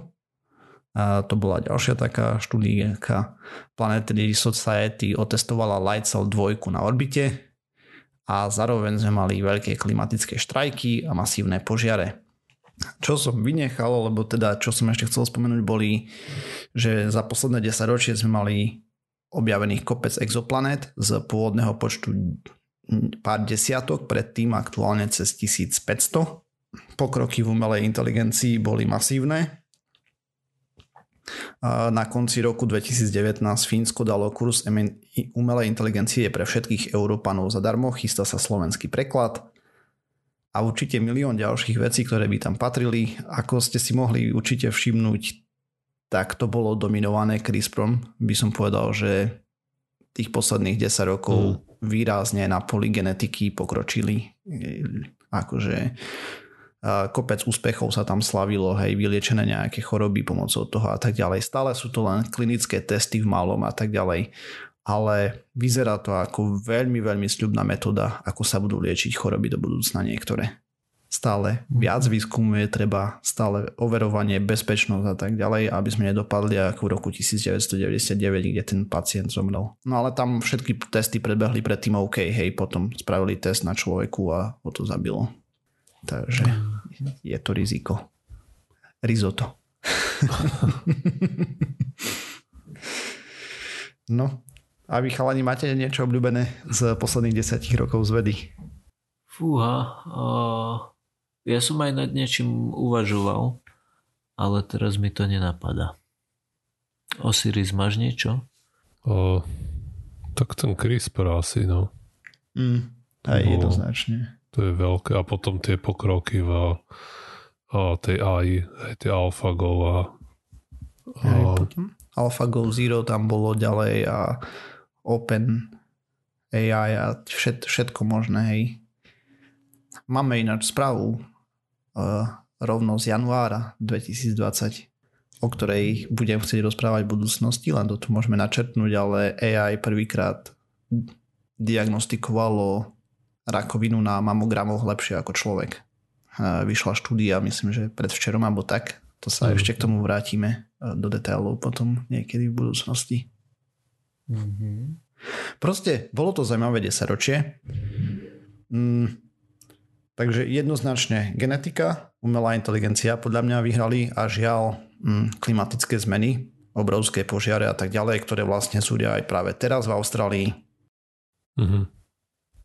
A to bola ďalšia taká štúdia. Planetary Society otestovala LightSail 2 na orbite a zároveň sme mali veľké klimatické štrajky a masívne požiare. Čo som vynechal, lebo teda čo som ešte chcel spomenúť boli, že za posledné 10 ročie sme mali objavených kopec exoplanet z pôvodného počtu pár desiatok, predtým aktuálne cez 1500. Pokroky v umelej inteligencii boli masívne. Na konci roku 2019 Fínsko dalo kurz umelej inteligencie pre všetkých Európanov zadarmo, chystá sa slovenský preklad a určite milión ďalších vecí, ktoré by tam patrili. Ako ste si mohli určite všimnúť, tak to bolo dominované CRISPRom. By som povedal, že tých posledných 10 rokov mm. výrazne na poli genetiky pokročili. Akože kopec úspechov sa tam slavilo, hej, vyliečené nejaké choroby pomocou toho a tak ďalej. Stále sú to len klinické testy v malom a tak ďalej ale vyzerá to ako veľmi, veľmi sľubná metóda, ako sa budú liečiť choroby do budúcna niektoré. Stále viac mhm. výskumu je treba, stále overovanie, bezpečnosť a tak ďalej, aby sme nedopadli ako v roku 1999, kde ten pacient zomrel. No ale tam všetky testy prebehli predtým OK, hej, potom spravili test na človeku a ho to zabilo. Takže je to riziko. Risotto. no, a vy chalani máte niečo obľúbené z posledných desiatich rokov z vedy? Fúha, uh, ja som aj nad niečím uvažoval, ale teraz mi to nenapadá. Osiris, máš niečo? O, tak ten CRISPR asi, no. Mm, aj no, jednoznačne. To je veľké. A potom tie pokroky v a tej AI, aj tie AlphaGo a, a... AlphaGo Zero tam bolo ďalej a Open AI a všet, všetko možné, hej. Máme ináč správu uh, rovno z januára 2020, o ktorej budem chcieť rozprávať v budúcnosti, len to tu môžeme načrtnúť, ale AI prvýkrát diagnostikovalo rakovinu na mamogramoch lepšie ako človek. Uh, vyšla štúdia, myslím, že predvčerom alebo tak. To sa mm. ešte k tomu vrátime uh, do detailov potom niekedy v budúcnosti. Mm-hmm. Proste bolo to zaujímavé desaťročie. Mm, takže jednoznačne genetika, umelá inteligencia podľa mňa vyhrali a žiaľ mm, klimatické zmeny, obrovské požiare a tak ďalej, ktoré vlastne súdia aj práve teraz v Austrálii. Mm-hmm.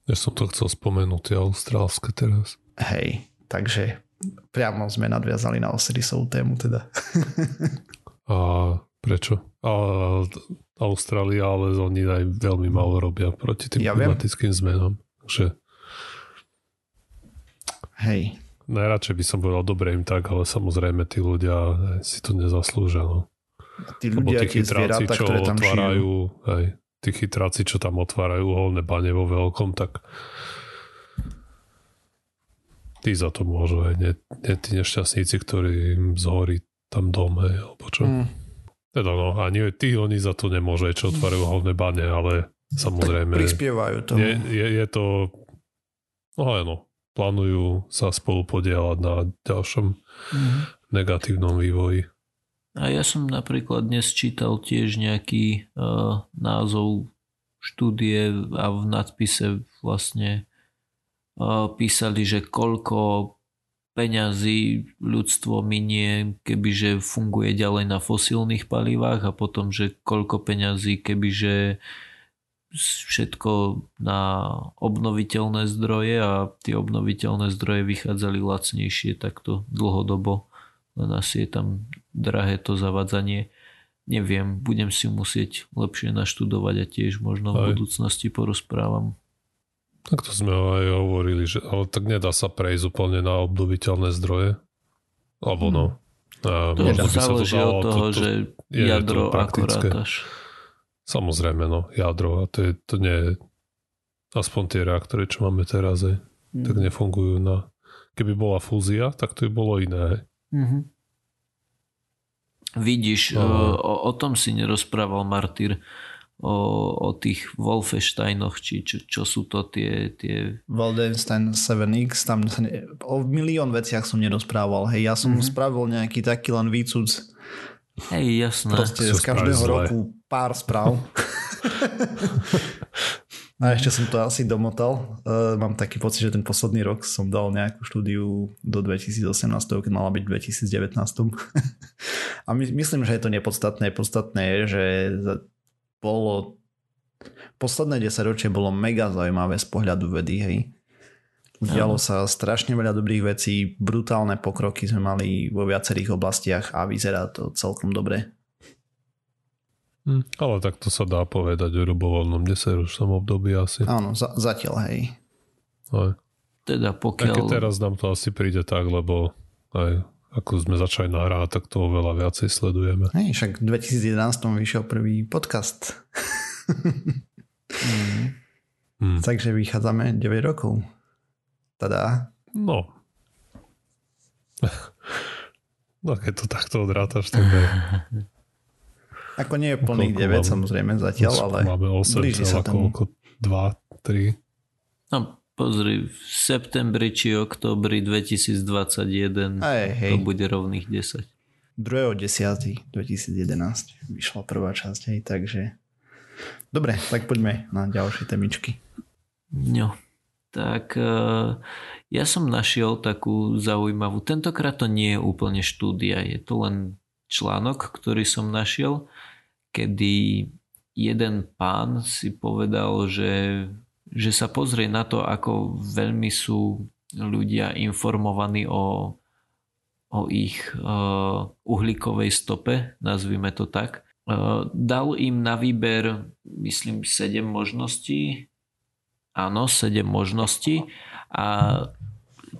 Ja som to chcel spomenúť, tie austrálske teraz. Hej, takže priamo sme nadviazali na Osirisovú tému teda. a prečo? A Austrália, ale oni aj veľmi málo robia proti tým ja klimatickým viem. zmenám. Takže... Hej. Najradšej by som povedal, dobre im tak, ale samozrejme tí ľudia si to nezaslúžia. No. tí ľudia, tí chytráci, čo ktoré tam otvárajú, hej, tí chytráci, čo tam otvárajú uholné bane vo veľkom, tak tí za to môžu, aj nie, nie tí nešťastníci, ktorí im zhorí tam dom, hej, alebo čo. Mm. Teda no, a nie, tí oni za to nemôže, čo otvárajú hlavné bane, ale samozrejme... prispievajú to. Je, je, je to... No áno, plánujú sa spolu podielať na ďalšom mm-hmm. negatívnom vývoji. A ja som napríklad dnes čítal tiež nejaký uh, názov štúdie a v nadpise vlastne uh, písali, že koľko peňazí ľudstvo minie, kebyže funguje ďalej na fosílnych palivách a potom, že koľko peňazí, kebyže všetko na obnoviteľné zdroje a tie obnoviteľné zdroje vychádzali lacnejšie takto dlhodobo, len asi je tam drahé to zavadzanie. neviem, budem si musieť lepšie naštudovať a tiež možno v aj. budúcnosti porozprávam. Tak to sme aj hovorili, že ale tak nedá sa prejsť úplne na obnoviteľné zdroje. Alebo no. A to možno by sa to dalo, od toho, to, to, že je jadro to ako rátaš. Samozrejme, no, jadro. A to, je, to nie je aspoň tie reaktory, čo máme teraz, aj, mm. tak nefungujú na... Keby bola fúzia, tak to by bolo iné. Mm-hmm. Vidíš, uh, o, o tom si nerozprával Martyr, o, o tých Wolfensteinoch, či čo, čo sú to tie... tie... Wolfenstein 7X, tam o milión veciach som nerozprával. Hej, ja som mm-hmm. spravil nejaký taký len výcud. Hej, jasné. Proste z každého roku pár správ. A ešte som to asi domotal. Uh, mám taký pocit, že ten posledný rok som dal nejakú štúdiu do 2018, keď mala byť v 2019. a my, myslím, že je to nepodstatné. Podstatné je, že bolo posledné 10 ročie bolo mega zaujímavé z pohľadu vedy, hej. Udialo sa strašne veľa dobrých vecí, brutálne pokroky sme mali vo viacerých oblastiach a vyzerá to celkom dobre. Hm, ale tak to sa dá povedať o rubovoľnom desaťročnom období asi. Áno, za, zatiaľ hej. Aj. Teda pokiaľ... Aj teraz nám to asi príde tak, lebo aj ako sme začali nahrávať, tak to oveľa viacej sledujeme. Hej, však v 2011 vyšiel prvý podcast. mm. Mm. Takže vychádzame 9 rokov. Tadá. No. no keď to takto odrátaš, tak. Ako nie je plných 9 máme, samozrejme zatiaľ, ale máme 8, blíži sa tam. Koľko? 2, 3? No pozri, v septembri či oktobri 2021 hej, hej. to bude rovných 10. 2.10.2011 vyšla prvá časť, hej, takže dobre, tak poďme na ďalšie temičky. No, tak uh, ja som našiel takú zaujímavú, tentokrát to nie je úplne štúdia, je to len článok, ktorý som našiel kedy jeden pán si povedal, že, že sa pozrie na to, ako veľmi sú ľudia informovaní o, o ich uh, uhlíkovej stope, nazvime to tak. Uh, dal im na výber, myslím, 7 možností. Áno, 7 možností. A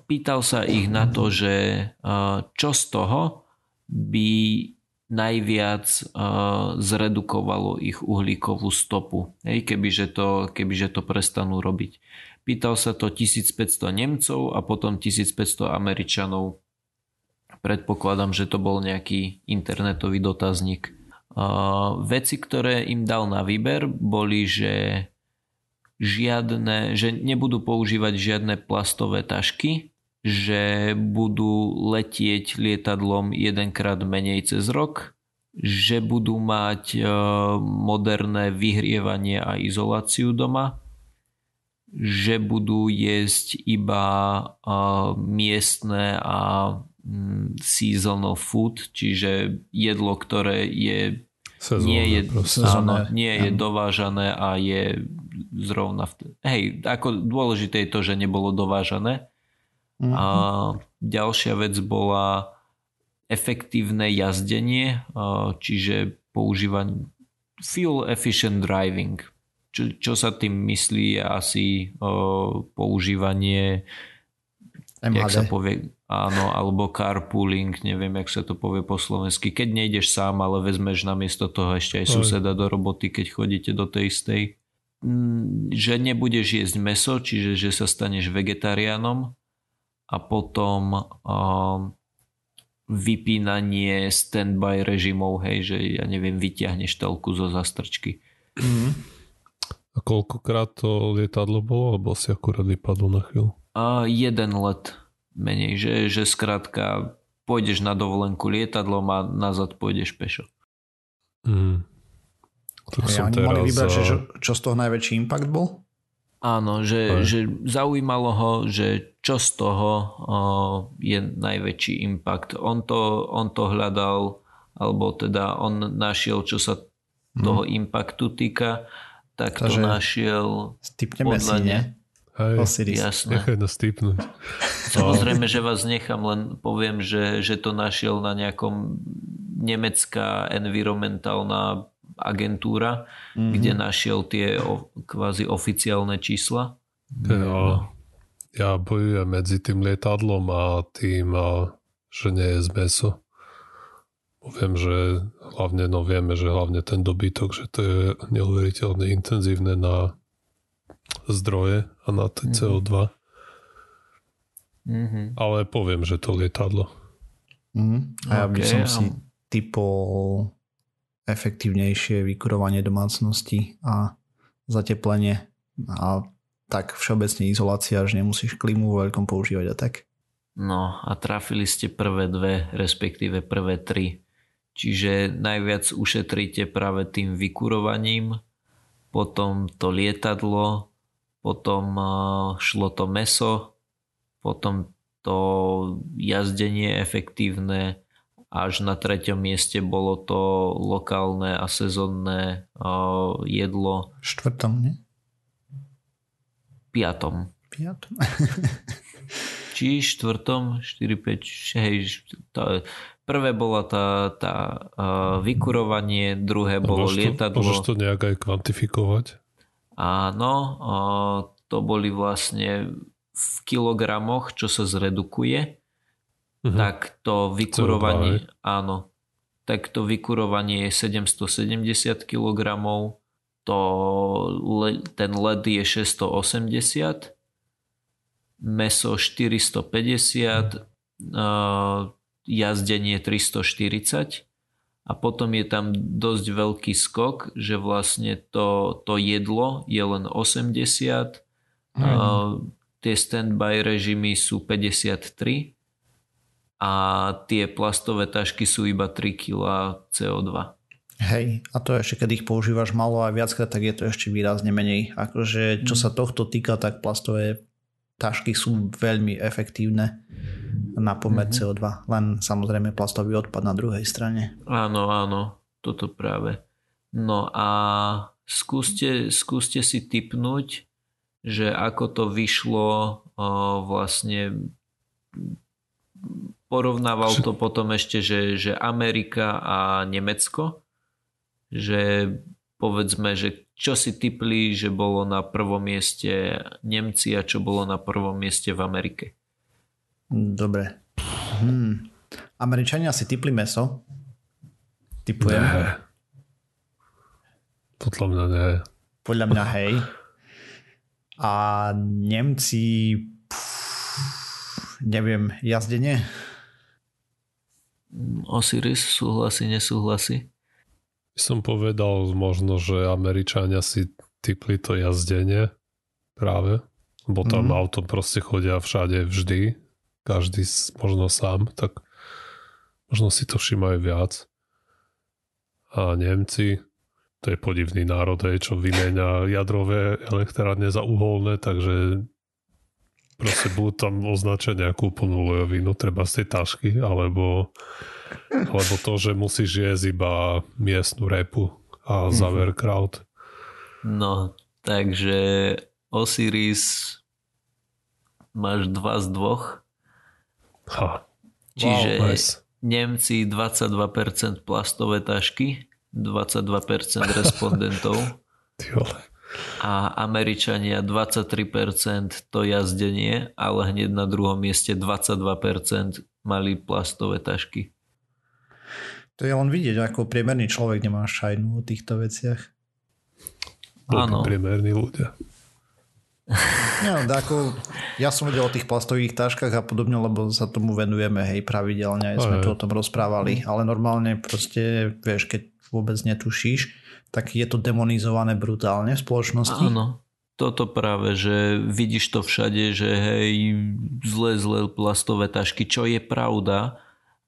pýtal sa ich na to, že uh, čo z toho by najviac uh, zredukovalo ich uhlíkovú stopu, hej, kebyže, to, kebyže to prestanú robiť. Pýtal sa to 1500 Nemcov a potom 1500 Američanov. Predpokladám, že to bol nejaký internetový dotazník. Uh, veci, ktoré im dal na výber, boli, že žiadne, že nebudú používať žiadne plastové tašky, že budú letieť lietadlom jedenkrát menej cez rok, že budú mať e, moderné vyhrievanie a izoláciu doma, že budú jesť iba e, miestne a mm, seasonal food, čiže jedlo, ktoré je Sezóne, nie je, áno, nie je dovážané a je zrovna v... Hej, ako dôležité je to, že nebolo dovážané Mm-hmm. A ďalšia vec bola efektívne jazdenie, čiže používanie fuel efficient driving. Čo, čo sa tým myslí je asi používanie MHD. jak sa povie, áno, alebo carpooling, neviem, jak sa to povie po slovensky. Keď nejdeš sám, ale vezmeš namiesto toho ešte aj suseda do roboty, keď chodíte do tej istej. Mm, že nebudeš jesť meso, čiže že sa staneš vegetariánom a potom uh, vypínanie standby režimov, hej, že ja neviem, vyťahneš telku zo zastrčky. Mm. A koľkokrát to lietadlo bolo, alebo si akurát vypadol na chvíľu? A jeden let menej, že, že skrátka pôjdeš na dovolenku lietadlom a nazad pôjdeš pešo. Mm. Tak ja, oni teraz... mali vybrať, že čo z toho najväčší impact bol? Áno, že, že zaujímalo ho, že čo z toho je najväčší impact. On to, on to hľadal, alebo teda on našiel, čo sa toho hmm. impactu týka, tak Takže to našiel podľa si, ne? Hej, Osiris. Jasné. Nechaj nás typnúť. Samozrejme, že vás nechám, len poviem, že, že to našiel na nejakom nemecká environmentálna agentúra, mm-hmm. kde našiel tie o, kvázi oficiálne čísla. Ja, ja bojujem medzi tým lietadlom a tým, a, že nie je z meso. Viem, že hlavne, no vieme, že hlavne ten dobytok, že to je neuveriteľne intenzívne na zdroje a na CO2. Mm-hmm. Ale poviem, že to lietadlo. Mm. A ja by okay, som si typol efektívnejšie vykurovanie domácnosti a zateplenie a tak všeobecne izolácia, že nemusíš klímu vo veľkom používať a tak. No a trafili ste prvé dve, respektíve prvé tri. Čiže najviac ušetríte práve tým vykurovaním, potom to lietadlo, potom šlo to meso, potom to jazdenie efektívne, až na treťom mieste bolo to lokálne a sezónne uh, jedlo. Štvrtom, nie? Piatom. Piatom. Či štvrtom, 4, 5, hej, to, prvé bola tá, tá uh, vykurovanie, druhé bolo môžeš lietadlo. môžeš to nejak aj kvantifikovať? Áno, uh, to boli vlastne v kilogramoch, čo sa zredukuje uh-huh. tak to vykurovanie, áno, tak to vykurovanie je 770 kg, to, ten led je 680, meso 450, jazdenie 340 a potom je tam dosť veľký skok, že vlastne to, to jedlo je len 80, mm. uh, tie standby režimy sú 53 a tie plastové tašky sú iba 3 kg CO2. Hej, a to ešte keď ich používaš malo a viackrát, tak je to ešte výrazne menej. Akože čo sa mm. tohto týka, tak plastové tašky sú veľmi efektívne na pomer mm-hmm. CO2. Len samozrejme plastový odpad na druhej strane. Áno, áno, toto práve. No a skúste, skúste si typnúť, že ako to vyšlo o, vlastne Porovnával to potom ešte, že, že Amerika a Nemecko, že povedzme, že čo si typli, že bolo na prvom mieste Nemci a čo bolo na prvom mieste v Amerike. Dobre. Hmm. Američania si typli meso. Typujem. Ne. Podľa mňa ne. Podľa mňa hej. A Nemci neviem, jazdenie? Osiris súhlasí, nesúhlasí? Som povedal možno, že Američania si typli to jazdenie práve, lebo tam mm. auto proste chodia všade vždy, každý možno sám, tak možno si to všimajú viac. A Nemci, to je podivný národ, čo vymenia jadrové elektrárne za uholné, takže proste budú tam označiť nejakú plnú lojovinu, treba z tej tašky, alebo, alebo to, že musíš jesť iba miestnu repu a mhm. záver crowd. No, takže Osiris máš dva z dvoch. Ha. Čiže wow, nice. Nemci 22% plastové tašky, 22% respondentov. a Američania 23% to jazdenie, ale hneď na druhom mieste 22% mali plastové tašky. To je len vidieť, ako priemerný človek nemá šajnu o týchto veciach. Áno. Priemerní ľudia. Ja, ako, ja som vedel o tých plastových taškách a podobne, lebo sa tomu venujeme, hej, pravidelne, aj sme to o tom rozprávali, ale normálne proste, vieš, keď vôbec netušíš, tak je to demonizované brutálne v spoločnosti. Áno, toto práve, že vidíš to všade, že hej, zlé, zlé plastové tašky, čo je pravda,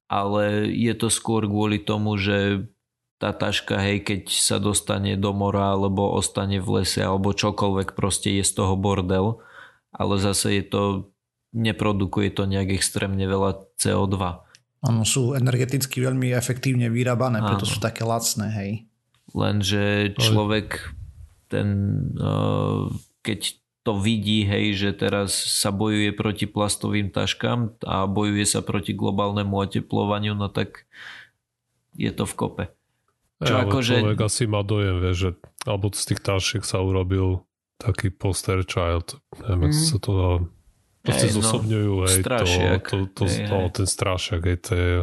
ale je to skôr kvôli tomu, že tá taška, hej, keď sa dostane do mora, alebo ostane v lese, alebo čokoľvek, proste je z toho bordel, ale zase je to, neprodukuje to nejak extrémne veľa CO2. Áno, sú energeticky veľmi efektívne vyrábané, preto sú také lacné, hej lenže človek ten, eh, keď to vidí, hej, že teraz sa bojuje proti plastovým taškám a bojuje sa proti globálnemu oteplovaniu, no tak je to v kope. Čo ja, ako, že... človek asi má dojem, vie, že alebo z tých tašiek sa urobil taký poster child. Neviem, mm. sa to dá... Proste hej, zosobňujú, no, hej, strašiak. to, to, to, hej, to, hej. ten strašiak, hej, to je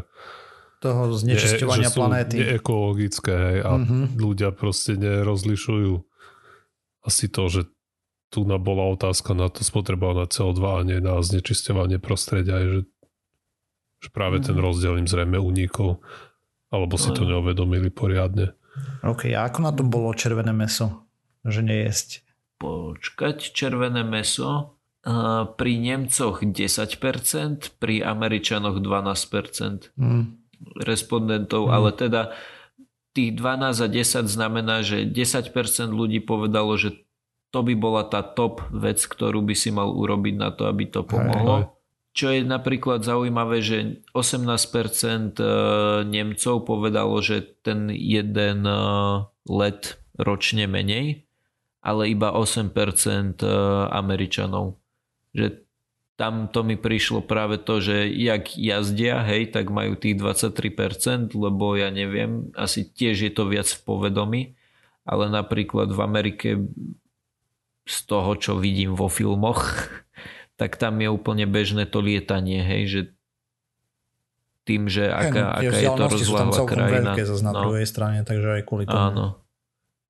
toho znečisťovania je, planéty. ekologické hej, a mm-hmm. ľudia proste nerozlišujú asi to, že tu bola otázka na to spotrebované CO2 a nie na znečisťovanie prostredia, že, že práve mm-hmm. ten mhm. rozdiel im zrejme unikol alebo si to neuvedomili poriadne. OK, a ako na to bolo červené meso? Že nejesť? Počkať, červené meso pri Nemcoch 10%, pri Američanoch 12%. Mm respondentov, mm. ale teda tých 12 a 10 znamená, že 10% ľudí povedalo, že to by bola tá top vec, ktorú by si mal urobiť na to, aby to pomohlo. Hej, hej. Čo je napríklad zaujímavé, že 18% e, Nemcov povedalo, že ten jeden e, let ročne menej, ale iba 8% e, Američanov. Že tam to mi prišlo práve to, že jak jazdia, hej, tak majú tých 23%, lebo ja neviem, asi tiež je to viac v povedomí, ale napríklad v Amerike z toho, čo vidím vo filmoch, tak tam je úplne bežné to lietanie, hej, že tým, že aká, hey, no, aká je to rozláhla krajina. Veľké zase na no. druhej strane, takže aj kvôli tomu. Áno,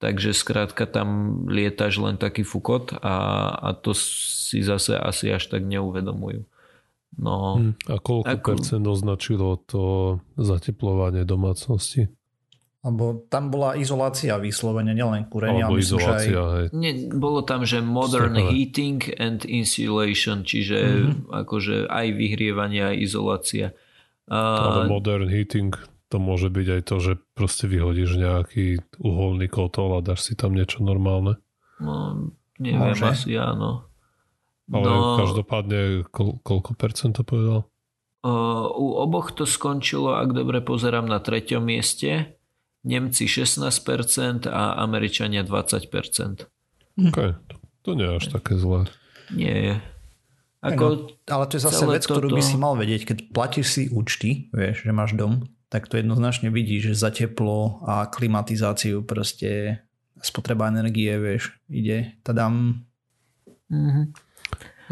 Takže skrátka tam lietaš len taký fukot a, a to si zase asi až tak neuvedomujú. No, hmm. A koľko ako... percent označilo to zateplovanie domácnosti? Alebo tam bola izolácia vyslovene, nielen kúrenie. Alebo izolácia, aj... hej. Nie, bolo tam, že modern Stepele. heating and insulation, čiže mm-hmm. akože aj vyhrievanie, aj izolácia. Ale modern heating to môže byť aj to, že proste vyhodíš nejaký uholný kotol a dáš si tam niečo normálne. No, neviem, môže. asi áno. Ale no, každopádne, kol, koľko percent to povedal? U oboch to skončilo, ak dobre pozerám, na treťom mieste. Nemci 16% a Američania 20%. OK, to, to nie je až také zlé. Nie je. Ako no, ale to je zase vec, toto... ktorú by si mal vedieť, keď platíš si účty, vieš, že máš dom, tak to jednoznačne vidí, že za teplo a klimatizáciu proste spotreba energie, vieš, ide tadam.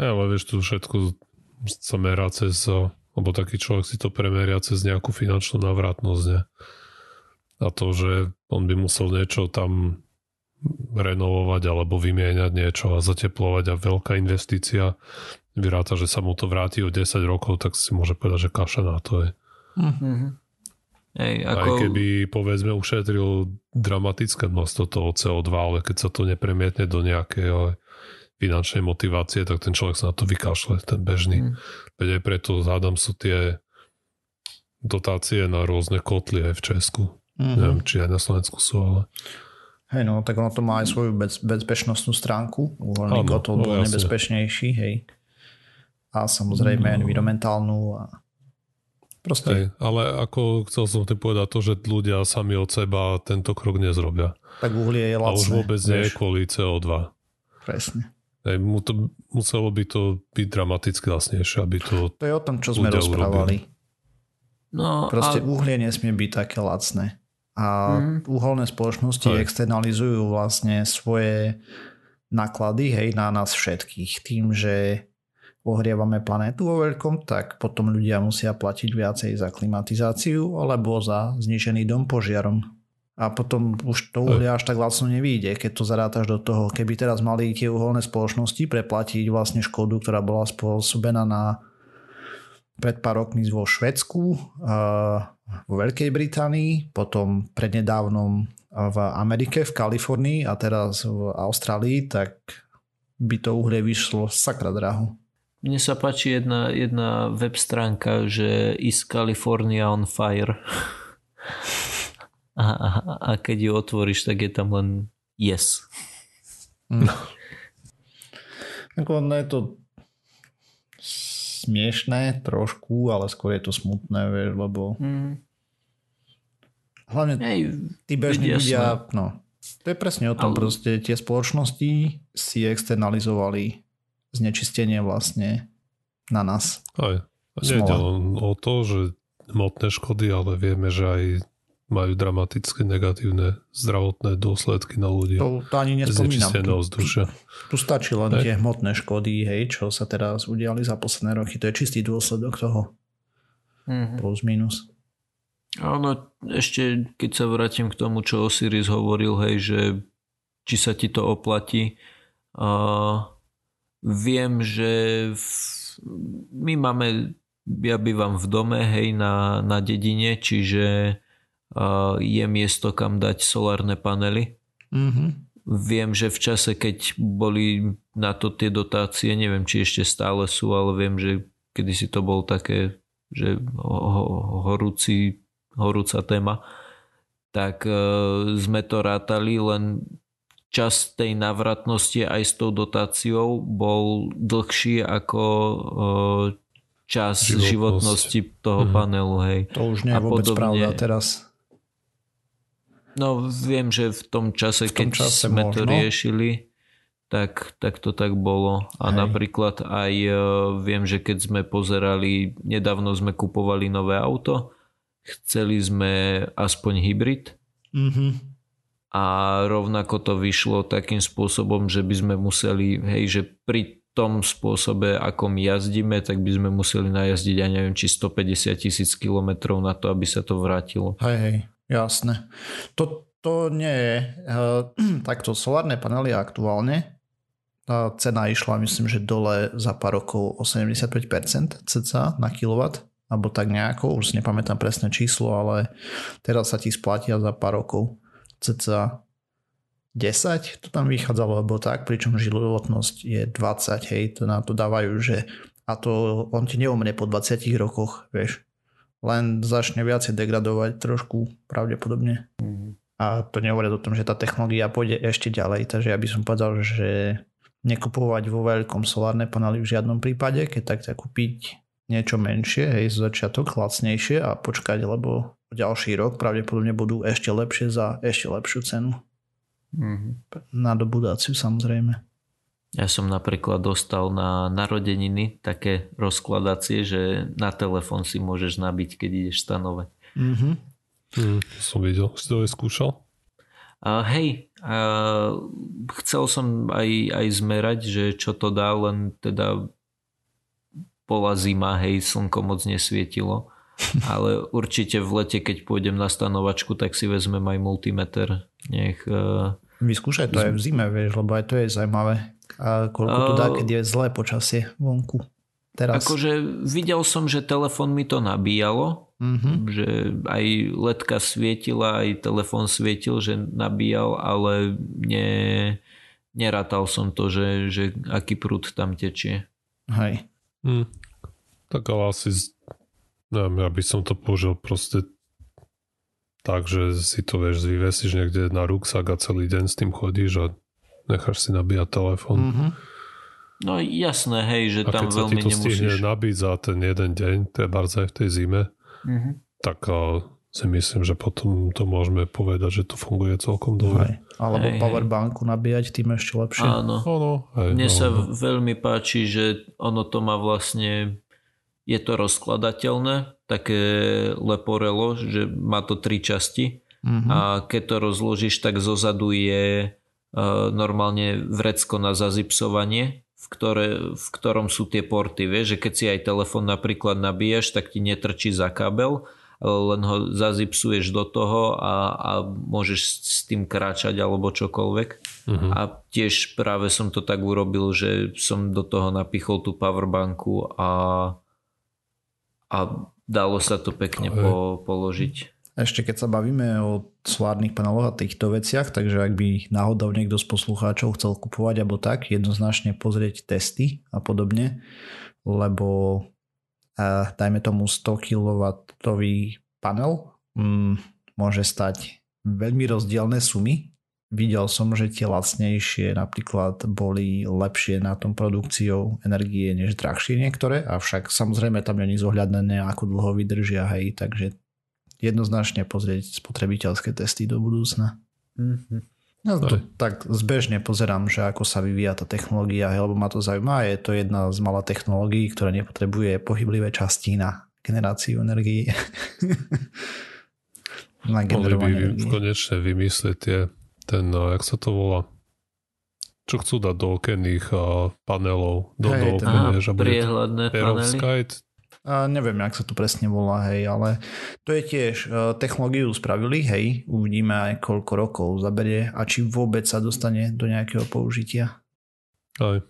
Ja, ale vieš, tu všetko sa merá cez, alebo taký človek si to premeria cez nejakú finančnú navratnosť, ne? A to, že on by musel niečo tam renovovať alebo vymieňať niečo a zateplovať a veľká investícia vyráta, že sa mu to vráti o 10 rokov, tak si môže povedať, že kaša na to je. Mm-hmm. Hej, ako... Aj keby povedzme ušetril dramatické množstvo toho CO2, ale keď sa to nepremietne do nejakej finančnej motivácie, tak ten človek sa na to vykašle, ten bežný. Mm. Veď aj preto zádam sú tie dotácie na rôzne kotly aj v Česku. Mm-hmm. Neviem, či aj na Slovensku sú, ale... Hej, no, tak ono to má aj svoju bez, bezpečnostnú stránku. Uvoľný kotol no, bol nebezpečnejší, hej. A samozrejme no. environmentálnu a Proste. Hej, ale ako chcel som ti povedať to, že ľudia sami od seba tento krok nezrobia. Tak uhlie je lacné. A už vôbec vieš. nie je kvôli CO2. Presne. Hej, mu to, muselo by to byť dramaticky lacnejšie, aby to To je o tom, čo sme rozprávali. No, Proste a... uhlie nesmie byť také lacné. A mm. uholné spoločnosti Hej. externalizujú vlastne svoje náklady hej, na nás všetkých tým, že ohrievame planétu vo veľkom, tak potom ľudia musia platiť viacej za klimatizáciu alebo za zničený dom požiarom. A potom už to uhlie až tak lacno nevíde, keď to zarátaš do toho. Keby teraz mali tie uholné spoločnosti preplatiť vlastne škodu, ktorá bola spôsobená na pred pár rokmi vo Švedsku, vo Veľkej Británii, potom prednedávnom v Amerike, v Kalifornii a teraz v Austrálii, tak by to uhlie vyšlo sakra draho. Mne sa páči jedna, jedna web stránka, že is California on fire. A, a, a keď ju otvoríš, tak je tam len yes. No. Ako je to smiešné trošku, ale skôr je to smutné, vieš, lebo mm. hlavne Hej, tí bežní ľudia, no, to je presne o tom, ale... proste tie spoločnosti si externalizovali znečistenie vlastne na nás. Aj. Nejde len o to, že hmotné škody, ale vieme, že aj majú dramatické negatívne zdravotné dôsledky na ľudí. To, to ani nespomínam. Tu, tu, tu stačí len hej. tie hmotné škody, hej, čo sa teraz udiali za posledné roky. To je čistý dôsledok toho. Mm-hmm. Plus minus. Áno, ešte keď sa vrátim k tomu, čo Osiris hovoril, hej, že či sa ti to oplatí. Uh, viem, že v, my máme, ja bývam v dome, hej, na, na dedine, čiže je miesto, kam dať solárne panely. Mm-hmm. Viem, že v čase, keď boli na to tie dotácie, neviem, či ešte stále sú, ale viem, že kedysi to bol také, že horúci, horúca téma, tak e, sme to rátali, len čas tej navratnosti aj s tou dotáciou bol dlhší ako e, čas Životnosť. životnosti toho mm. panelu. Hej. To už nie je vôbec podobne, pravda teraz. No viem, že v tom čase, v tom keď čase sme možno. to riešili, tak, tak to tak bolo. A Hej. napríklad aj uh, viem, že keď sme pozerali, nedávno sme kupovali nové auto, chceli sme aspoň hybrid. Mm-hmm. A rovnako to vyšlo takým spôsobom, že by sme museli, hej, že pri tom spôsobe, ako my jazdíme, tak by sme museli najazdiť, ja neviem, či 150 tisíc kilometrov na to, aby sa to vrátilo. Hej, hej. Jasné. To, to nie je. Uh, takto solárne panely aktuálne tá cena išla myslím, že dole za pár rokov o 75% cca na kilowatt alebo tak nejako, už si nepamätám presné číslo, ale teraz sa ti splatia za pár rokov cca 10, to tam vychádzalo, alebo tak, pričom životnosť je 20, hej, to na to dávajú, že a to on ti neumne po 20 rokoch, vieš len začne viacej degradovať trošku pravdepodobne. Mm. A to nehovorí o tom, že tá technológia pôjde ešte ďalej, takže ja by som povedal, že nekupovať vo veľkom solárne panely v žiadnom prípade, keď tak kúpiť niečo menšie, hej, z začiatok lacnejšie a počkať, lebo ďalší rok pravdepodobne budú ešte lepšie za ešte lepšiu cenu. Mm-hmm. Na dobudáciu samozrejme. Ja som napríklad dostal na narodeniny také rozkladacie, že na telefón si môžeš nabiť, keď ideš stanovať. Mm-hmm. Mm, som videl. Si to aj skúšal? Uh, hej, uh, chcel som aj, aj zmerať, že čo to dá, len teda bola zima, hej, slnko moc nesvietilo. Ale určite v lete, keď pôjdem na stanovačku, tak si vezmem aj multimeter. Nech... Uh, Vyskúšaj to aj v zime, vieš, lebo aj to je zaujímavé a koľko tu dá, keď je zlé počasie vonku. Teraz. Akože videl som, že telefon mi to nabíjalo, mm-hmm. že aj ledka svietila, aj telefon svietil, že nabíjal, ale ne, nerátal som to, že, že aký prúd tam tečie. Hej. Hm. Tak ale asi neviem, ja by som to použil proste tak, že si to vieš, vyvesíš niekde na ruksak a celý deň s tým chodíš a necháš si nabíjať telefón. Mm-hmm. No jasné, hej, že a tam veľmi nemusíš. Keď sa ti to stihne nabiť za ten jeden deň, to je bardzo aj v tej zime, mm-hmm. tak uh, si myslím, že potom to môžeme povedať, že to funguje celkom dobre. Alebo hej, powerbanku nabíjať, tým ešte lepšie. Áno. ono, hej, Mne no, sa no. veľmi páči, že ono to má vlastne je to rozkladateľné, také leporelo, že má to tri časti mm-hmm. a keď to rozložíš, tak zozadu je Eh, normálne vrecko na zazipsovanie, v, ktoré, v ktorom sú tie porty. Vieš, že keď si aj telefon napríklad nabíjaš, tak ti netrčí za kabel, len ho zazipsuješ do toho a, a môžeš s tým kráčať alebo čokoľvek. Uh-huh. A tiež práve som to tak urobil, že som do toho napichol tú powerbanku a, a dalo sa to pekne po, položiť. Ešte keď sa bavíme o solárnych paneloch a týchto veciach, takže ak by náhodou niekto z poslucháčov chcel kupovať alebo tak, jednoznačne pozrieť testy a podobne, lebo a dajme tomu 100 kW panel mm, môže stať veľmi rozdielne sumy. Videl som, že tie lacnejšie napríklad boli lepšie na tom produkciou energie než drahšie niektoré, avšak samozrejme tam není zohľadnené, ako dlho vydržia, hej, takže jednoznačne pozrieť spotrebiteľské testy do budúcna. Mm-hmm. Ja to tak zbežne pozerám, že ako sa vyvíja tá technológia, lebo ma to zaujíma. Je to jedna z malá technológií, ktorá nepotrebuje pohyblivé časti na generáciu energii. na generovanie by konečne vymyslieť tie, ten, no, jak sa to volá, čo chcú dať do okenných uh, panelov, do, hey, do okenia, že priehľadné panely. A neviem, jak sa to presne volá, hej, ale to je tiež, uh, technológiu spravili, hej, uvidíme aj koľko rokov zaberie a či vôbec sa dostane do nejakého použitia. Aj,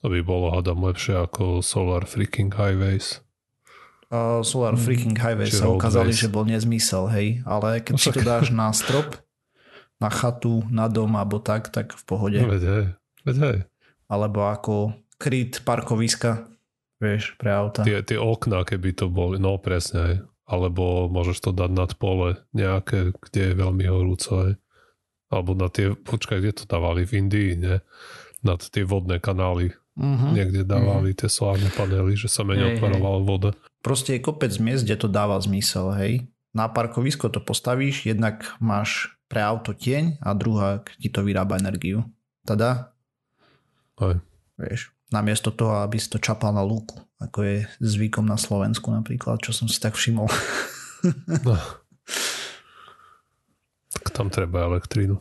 to by bolo, hádam, lepšie ako Solar Freaking Highways. Uh, Solar mm, Freaking Highways sa ukázali, že bol nezmysel, hej, ale keď si to dáš na strop, na chatu, na dom alebo tak, tak v pohode. No, veď hej, veď hej. Alebo ako kryt parkoviska, vieš, pre auta. Tie, tie okná, keby to boli, no presne, hej. Alebo môžeš to dať nad pole nejaké, kde je veľmi horúco, hej. Alebo na tie, počkaj, kde to dávali? V Indii, ne? Nad tie vodné kanály. Uh-huh. Niekde dávali uh-huh. tie solárne panely, že sa menej odparovala voda. Proste je kopec miest, kde to dáva zmysel, hej. Na parkovisko to postavíš, jednak máš pre auto tieň a druhá ti to vyrába energiu. Tada? Aj. Vieš, namiesto toho, aby si to čapal na lúku, ako je zvykom na Slovensku napríklad, čo som si tak všimol. no. Tak tam treba elektrínu.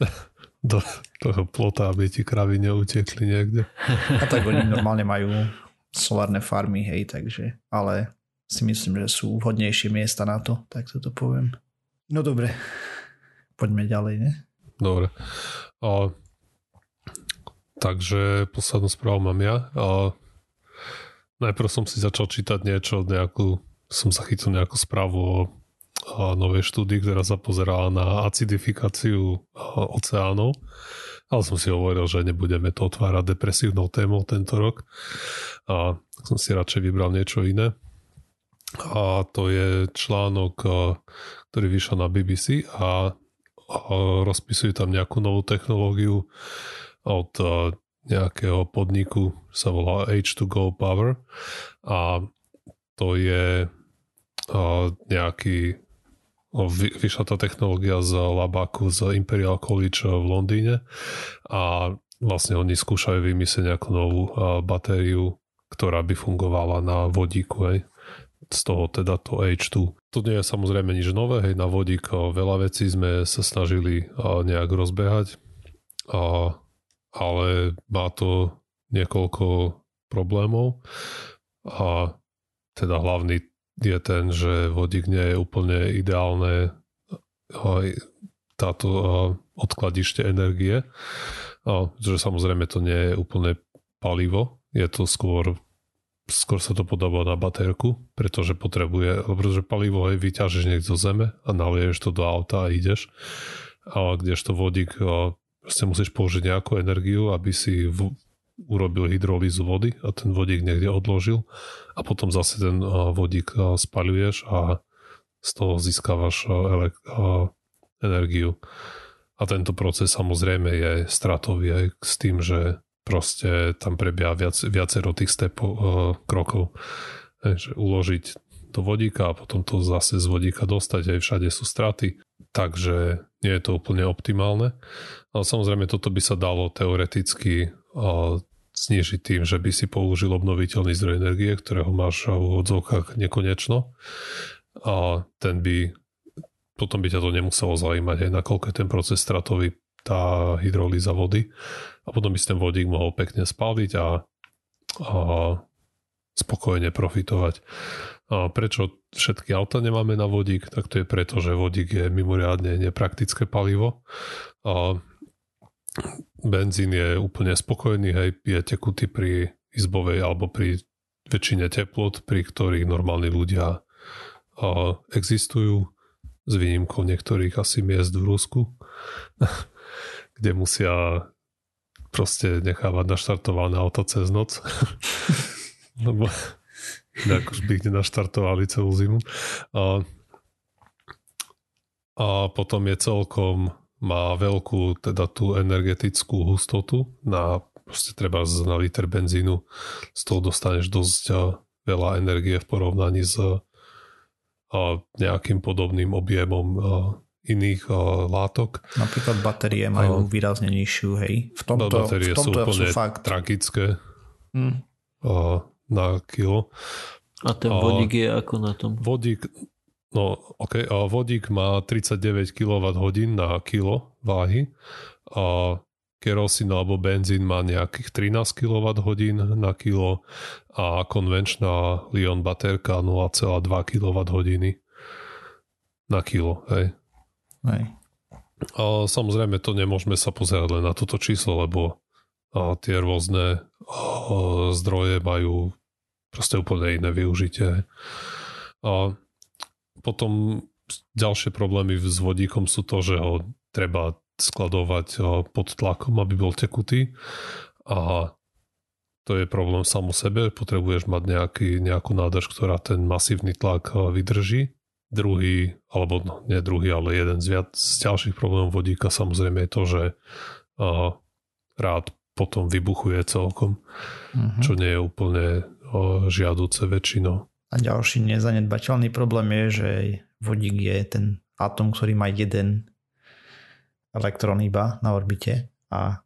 Do toho plota, aby ti kravy neutekli niekde. A tak oni normálne majú solárne farmy, hej, takže, ale si myslím, že sú vhodnejšie miesta na to, tak to poviem. No dobre, poďme ďalej, ne? Dobre. A, takže poslednú správu mám ja. A, najprv som si začal čítať niečo, nejakú, som zachytil nejakú správu o a novej štúdii, ktorá sa pozerala na acidifikáciu oceánov. Ale som si hovoril, že nebudeme to otvárať depresívnou témou tento rok. A som si radšej vybral niečo iné. A to je článok, ktorý vyšiel na BBC a rozpisujú tam nejakú novú technológiu od nejakého podniku, sa volá H2Go Power a to je nejaký vyšla tá technológia z Labaku z Imperial College v Londýne a vlastne oni skúšajú vymyslieť nejakú novú batériu, ktorá by fungovala na vodíku. Hej z toho teda to H2. To nie je samozrejme nič nové, hej, na vodík veľa vecí sme sa snažili nejak rozbehať, a, ale má to niekoľko problémov a teda hlavný je ten, že vodík nie je úplne ideálne táto odkladište energie, a, že samozrejme to nie je úplne palivo, je to skôr skôr sa to podobá na baterku, pretože potrebuje, pretože palivo aj vyťažíš niekde zo zeme a nalieješ to do auta a ideš. A kdežto vodík, proste musíš použiť nejakú energiu, aby si v, urobil hydrolízu vody a ten vodík niekde odložil a potom zase ten vodík spaľuješ a z toho získavaš elek- energiu. A tento proces samozrejme je stratový aj s tým, že proste tam prebieha viac, viacero tých stepov, uh, krokov. že uložiť do vodíka a potom to zase z vodíka dostať, aj všade sú straty, takže nie je to úplne optimálne. Ale samozrejme toto by sa dalo teoreticky uh, znižiť tým, že by si použil obnoviteľný zdroj energie, ktorého máš v odzovkách nekonečno a ten by potom by ťa to nemuselo zaujímať aj nakoľko je ten proces stratový tá hydrolíza vody a potom by si ten vodík mohol pekne spaliť a, a spokojne profitovať. A prečo všetky auta nemáme na vodík? Tak to je preto, že vodík je mimoriadne nepraktické palivo. A benzín je úplne spokojný, hej, je tekutý pri izbovej alebo pri väčšine teplot, pri ktorých normálni ľudia a, existujú, s výnimkou niektorých asi miest v Rusku, kde musia proste nechávať naštartované auto cez noc. Lebo inak už by ich nenaštartovali celú zimu. A, a potom je celkom má veľkú teda tú energetickú hustotu na proste treba na liter benzínu z toho dostaneš dosť veľa energie v porovnaní s a nejakým podobným objemom iných uh, látok. Napríklad batérie majú uh, výrazne nižšiu, hej. V tomto, no, batérie v tomto sú úplne sú fakt. tragické mm. uh, na kilo. A ten vodík uh, je ako na tom? Vodík, No, ok, a vodík má 39 kWh na kilo váhy a kerosín alebo benzín má nejakých 13 kWh na kilo a konvenčná Lion baterka 0,2 kWh na kilo, hej. A samozrejme to nemôžeme sa pozerať len na toto číslo, lebo a tie rôzne zdroje majú proste úplne iné využitie. A potom ďalšie problémy s vodíkom sú to, že ho treba skladovať pod tlakom, aby bol tekutý a to je problém sám o sebe, potrebuješ mať nejaký, nejakú nádrž, ktorá ten masívny tlak vydrží. Druhý, alebo no, nie druhý, ale jeden z, viac, z ďalších problémov vodíka samozrejme je to, že uh, rád potom vybuchuje celkom, uh-huh. čo nie je úplne uh, žiaduce väčšinou. A ďalší nezanedbateľný problém je, že vodík je ten atom, ktorý má jeden elektrón iba na orbite a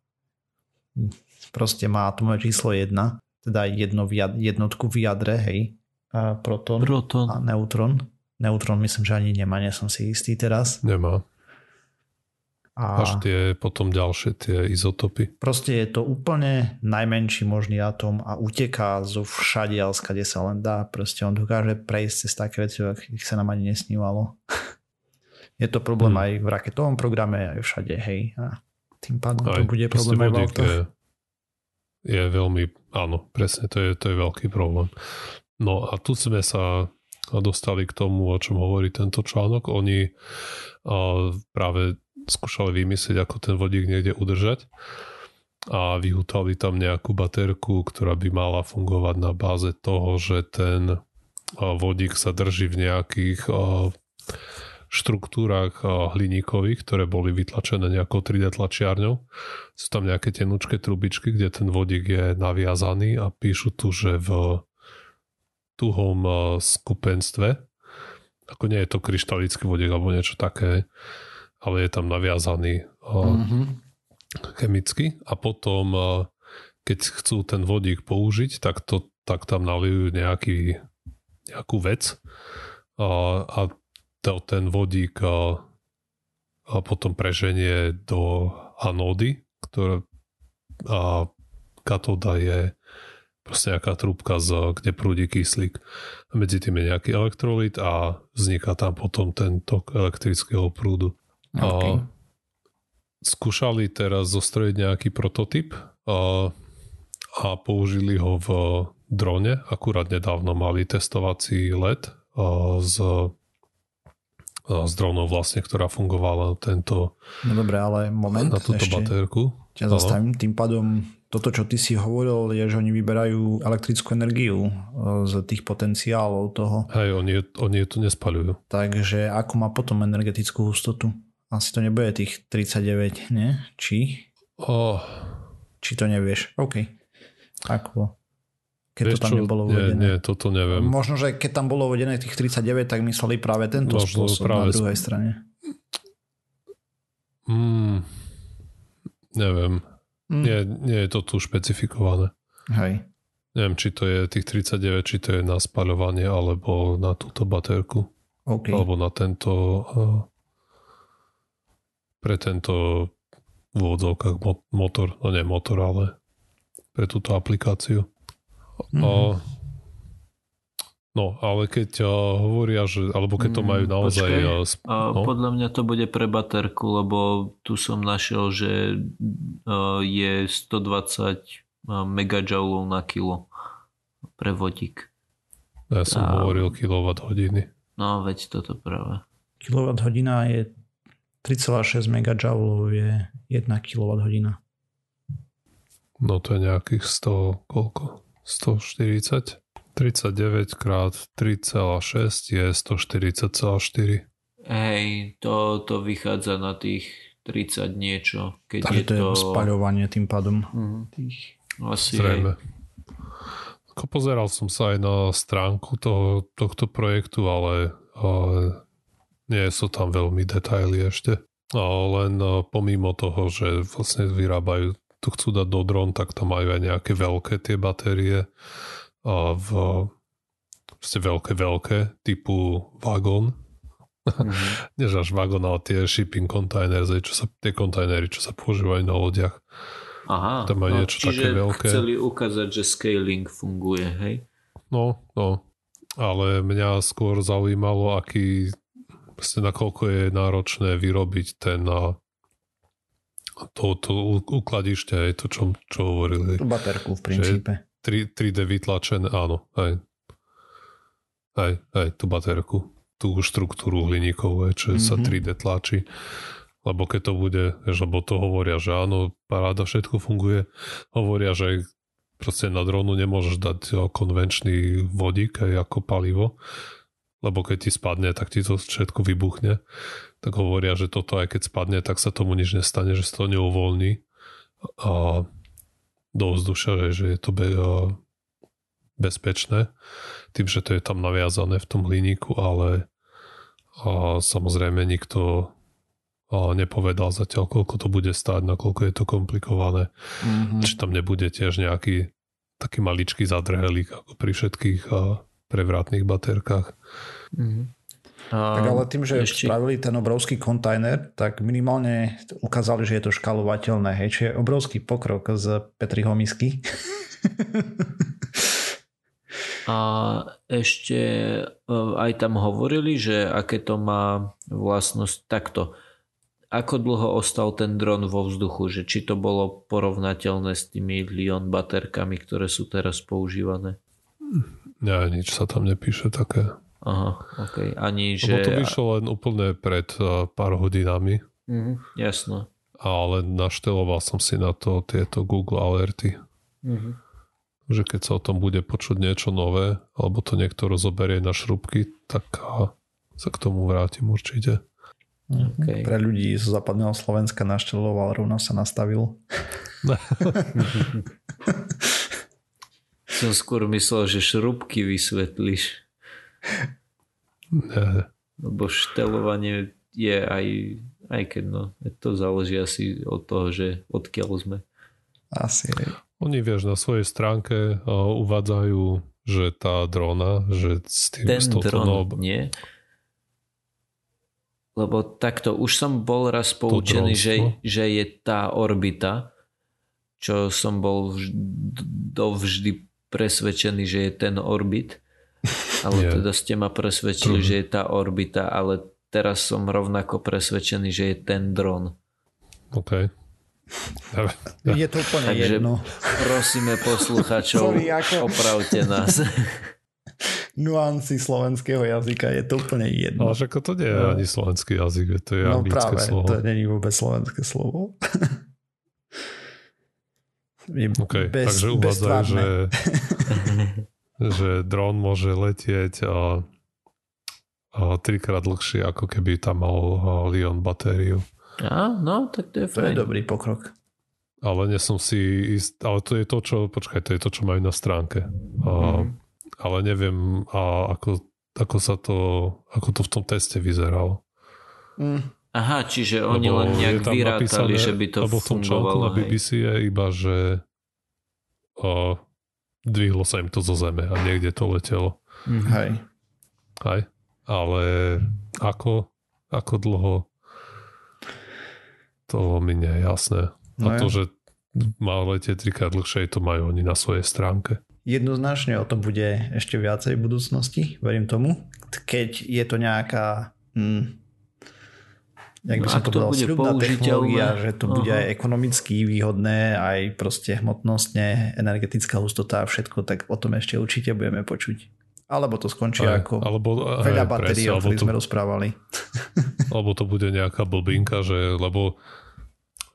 proste má atomové číslo 1, teda jedno v jad, jednotku v jadre, hej, a proton, proton a neutron. Neutron myslím, že ani nemá, nie som si istý teraz. Nemá. A Až tie potom ďalšie tie izotopy. Proste je to úplne najmenší možný atom a uteká zo všade, skade sa len dá. Proste on dokáže prejsť cez také veci, ich sa nám ani nesnívalo. je to problém hmm. aj v raketovom programe, aj všade, hej. A tým pádom aj, to bude problém aj v je, je veľmi, áno, presne, to je, to je veľký problém. No a tu sme sa dostali k tomu, o čom hovorí tento článok. Oni uh, práve skúšali vymyslieť, ako ten vodík niekde udržať a vyhutali tam nejakú baterku, ktorá by mala fungovať na báze toho, že ten vodík sa drží v nejakých štruktúrach hliníkových, ktoré boli vytlačené nejakou 3D tlačiarňou. Sú tam nejaké tenučké trubičky, kde ten vodík je naviazaný a píšu tu, že v tuhom skupenstve, ako nie je to kryštalický vodík alebo niečo také, ale je tam naviazaný mm-hmm. chemicky a potom keď chcú ten vodík použiť, tak, to, tak tam nalijú nejaký, nejakú vec a, a to, ten vodík a, a potom preženie do anódy, ktorá a katóda je proste nejaká trúbka, z, kde prúdi kyslík. Medzi tým je nejaký elektrolit a vzniká tam potom ten tok elektrického prúdu. Okay. A skúšali teraz zostrojiť nejaký prototyp a, a použili ho v drone. Akurát nedávno mali testovací let z s dronou vlastne, ktorá fungovala tento No dobre, ale moment na túto ešte baterku. Ťa zastavím. Tým pádom toto, čo ty si hovoril, je, že oni vyberajú elektrickú energiu z tých potenciálov toho. Hej, oni, oni to nespaľujú. Takže ako má potom energetickú hustotu? Asi to nebude tých 39, nie? Či? Oh. Či to nevieš? OK. Ako? Keď Vieš to tam čo? nebolo uvedené. Nie, nie, toto neviem. Možno, že keď tam bolo uvedené tých 39, tak mysleli práve tento Možno spôsob práve na druhej sp- strane. Mm, neviem. Mm. Nie, nie je to tu špecifikované. Hej. Neviem, či to je tých 39, či to je na spaľovanie, alebo na túto baterku. Okay. Alebo na tento uh, pre tento v úvodzovkách motor, no nie motor, ale pre túto aplikáciu. Mm-hmm. A, no, ale keď a, hovoria, že, alebo keď to majú mm, naozaj... Počkej, a, sp- no? Podľa mňa to bude pre baterku, lebo tu som našiel, že a, je 120 megajoulov na kilo pre vodík. Ja som a... hovoril kilowatt hodiny. No, veď toto práve. Kilowatt hodina je 3,6 MJ je 1 kWh. No to je nejakých 100, koľko? 140? 39 krát 3,6 je 140,4. Hej, to, to vychádza na tých 30 niečo. Keď Takže je to, to je spaľovanie tým pádom. Mm, tých... Asi Zrejme. Ako pozeral som sa aj na stránku toho, tohto projektu, ale, ale nie sú tam veľmi detaily ešte. A len pomimo toho, že vlastne vyrábajú, tu chcú dať do dron, tak tam majú aj nejaké veľké tie batérie v vlastne veľké, veľké typu vagón Mm-hmm. Než až vagón, ale tie shipping containers, čo sa, tie kontajnery, čo sa používajú na lodiach. Aha, tam má no, niečo také veľké. chceli ukázať, že scaling funguje, hej? No, no. Ale mňa skôr zaujímalo, aký vlastne nakoľko je náročné vyrobiť ten to, to ukladište, aj to, čo, čo hovorili. Tú baterku v princípe. 3, 3D vytlačené, áno, aj. Aj, aj tú baterku, tú štruktúru hliníkovú, čo mm-hmm. sa 3D mhm. tlačí. Lebo keď to bude, lebo to hovoria, že áno, paráda, všetko funguje. Hovoria, že proste na dronu nemôžeš dať konvenčný vodík aj ako palivo, lebo keď ti spadne, tak ti to všetko vybuchne. Tak hovoria, že toto aj keď spadne, tak sa tomu nič nestane, že sa to neuvoľní a do vzdušia, že je to be, bezpečné, tým, že to je tam naviazané v tom hliníku, ale a samozrejme nikto a nepovedal zatiaľ, koľko to bude stáť, nakoľko je to komplikované. Mm-hmm. Či tam nebude tiež nejaký taký maličký zadrhelík ako pri všetkých a prevratných baterkách. Mm-hmm. Tak ale tým, že ešte... spravili ten obrovský kontajner, tak minimálne ukázali, že je to škalovateľné. Hej, čiže obrovský pokrok z Petriho misky. A ešte e, aj tam hovorili, že aké to má vlastnosť takto. Ako dlho ostal ten dron vo vzduchu? Že či to bolo porovnateľné s tými Lion baterkami, ktoré sú teraz používané? Nie, nič sa tam nepíše také. Aha, ok. Ani, že... Lebo to vyšlo len úplne pred uh, pár hodinami. Mhm, jasno. Ale našteloval som si na to tieto Google alerty. Mhm. Že keď sa o tom bude počuť niečo nové, alebo to niekto rozoberie na šrubky, tak uh, sa k tomu vrátim určite. Mhm. Okay. Pre ľudí zo západného Slovenska našteloval, rovno sa nastavil. Som skôr myslel, že šrubky vysvetlíš. Lebo štelovanie je aj, aj keď no, to záleží asi od toho, že odkiaľ sme. Asi. Oni vieš, na svojej stránke uvádzajú, že tá drona, že s tým Ten dron, nob... nie? Lebo takto, už som bol raz poučený, že, že je tá orbita, čo som bol vždy, dovždy presvedčený, že je ten orbit, ale yeah. teda ste ma presvedčili, mm. že je tá orbita, ale teraz som rovnako presvedčený, že je ten dron. OK. Je to úplne Takže jedno. prosíme posluchačov, Sorry, ako... opravte nás. Nuancy slovenského jazyka je to úplne jedno. Ale však to nie je ani slovenský jazyk, to je no anglické práve, slovo. to není vôbec slovenské slovo. je okay, bez, takže uvádzajú, že, že dron môže letieť a, a trikrát dlhšie, ako keby tam mal Lion batériu. A, no, tak to je To je dobrý pokrok. Ale nie som si ist, ale to je to, čo, počkaj, to je to, čo majú na stránke. A, mm. Ale neviem, a ako, ako sa to, ako to v tom teste vyzeralo. Mm. Aha, čiže oni lebo len nejak vyrátali, napísané, že by to lebo v tom článku na BBC je iba, že o, dvihlo sa im to zo zeme a niekde to letelo. Mm, hej. Hej. Ale ako, ako dlho to mi nie je jasné. No a to, že má letieť trikrát dlhšie, to majú oni na svojej stránke. Jednoznačne o tom bude ešte viacej v budúcnosti, verím tomu. Keď je to nejaká hm, jak by som to povedal, sľubná technológia, že to bude aj ekonomicky výhodné, aj proste hmotnostne, energetická hustota a všetko, tak o tom ešte určite budeme počuť. Alebo to skončí aj, ako alebo, veľa batérií, o ktorých sme rozprávali. Alebo to bude nejaká blbinka, že lebo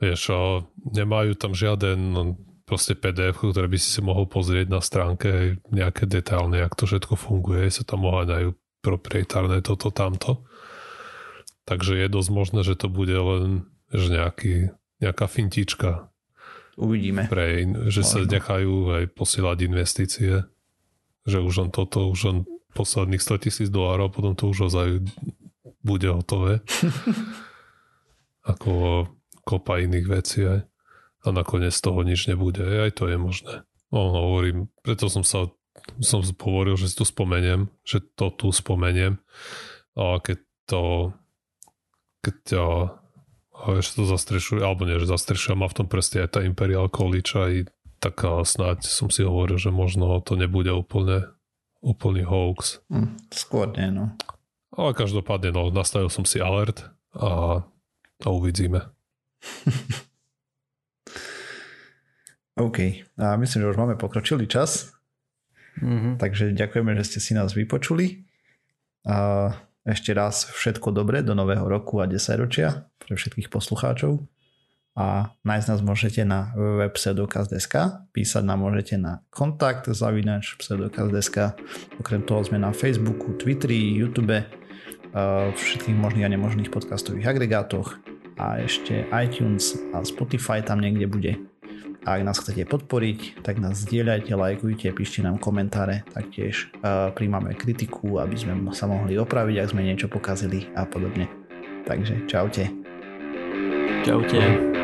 vieš, nemajú tam žiaden proste PDF, ktoré by si si mohol pozrieť na stránke nejaké detailne, jak to všetko funguje, sa tam oháňajú proprietárne toto, tamto. Takže je dosť možné, že to bude len že nejaký, nejaká fintička. Uvidíme. Pre, že Možno. sa nechajú aj posielať investície. Že už len toto, už len posledných 100 tisíc dolárov, potom to už ozaj bude hotové. Ako kopa iných vecí aj. A nakoniec z toho nič nebude. Aj to je možné. No, hovorím, preto som sa som hovoril, že si tu spomeniem, že to tu spomeniem. A keď to keď ťa ešte to zastrešuje, alebo nie, že zastrešuje, má v tom prste aj tá Imperial College aj tak snáď som si hovoril, že možno to nebude úplne úplný hoax. Mm, skôr nie, no. Ale každopádne, no, nastavil som si alert a, a uvidíme. OK. A myslím, že už máme pokročilý čas. Mm-hmm. Takže ďakujeme, že ste si nás vypočuli. A ešte raz všetko dobré do nového roku a 10 ročia pre všetkých poslucháčov a nájsť nás môžete na www.pseudokaz.sk písať nám môžete na kontakt zavinač pseudokaz.sk okrem toho sme na Facebooku, Twitteri, YouTube všetkých možných a nemožných podcastových agregátoch a ešte iTunes a Spotify tam niekde bude. A ak nás chcete podporiť, tak nás zdieľajte, lajkujte, píšte nám komentáre, taktiež príjmame kritiku, aby sme sa mohli opraviť, ak sme niečo pokazili a podobne. Takže čaute. Čaute.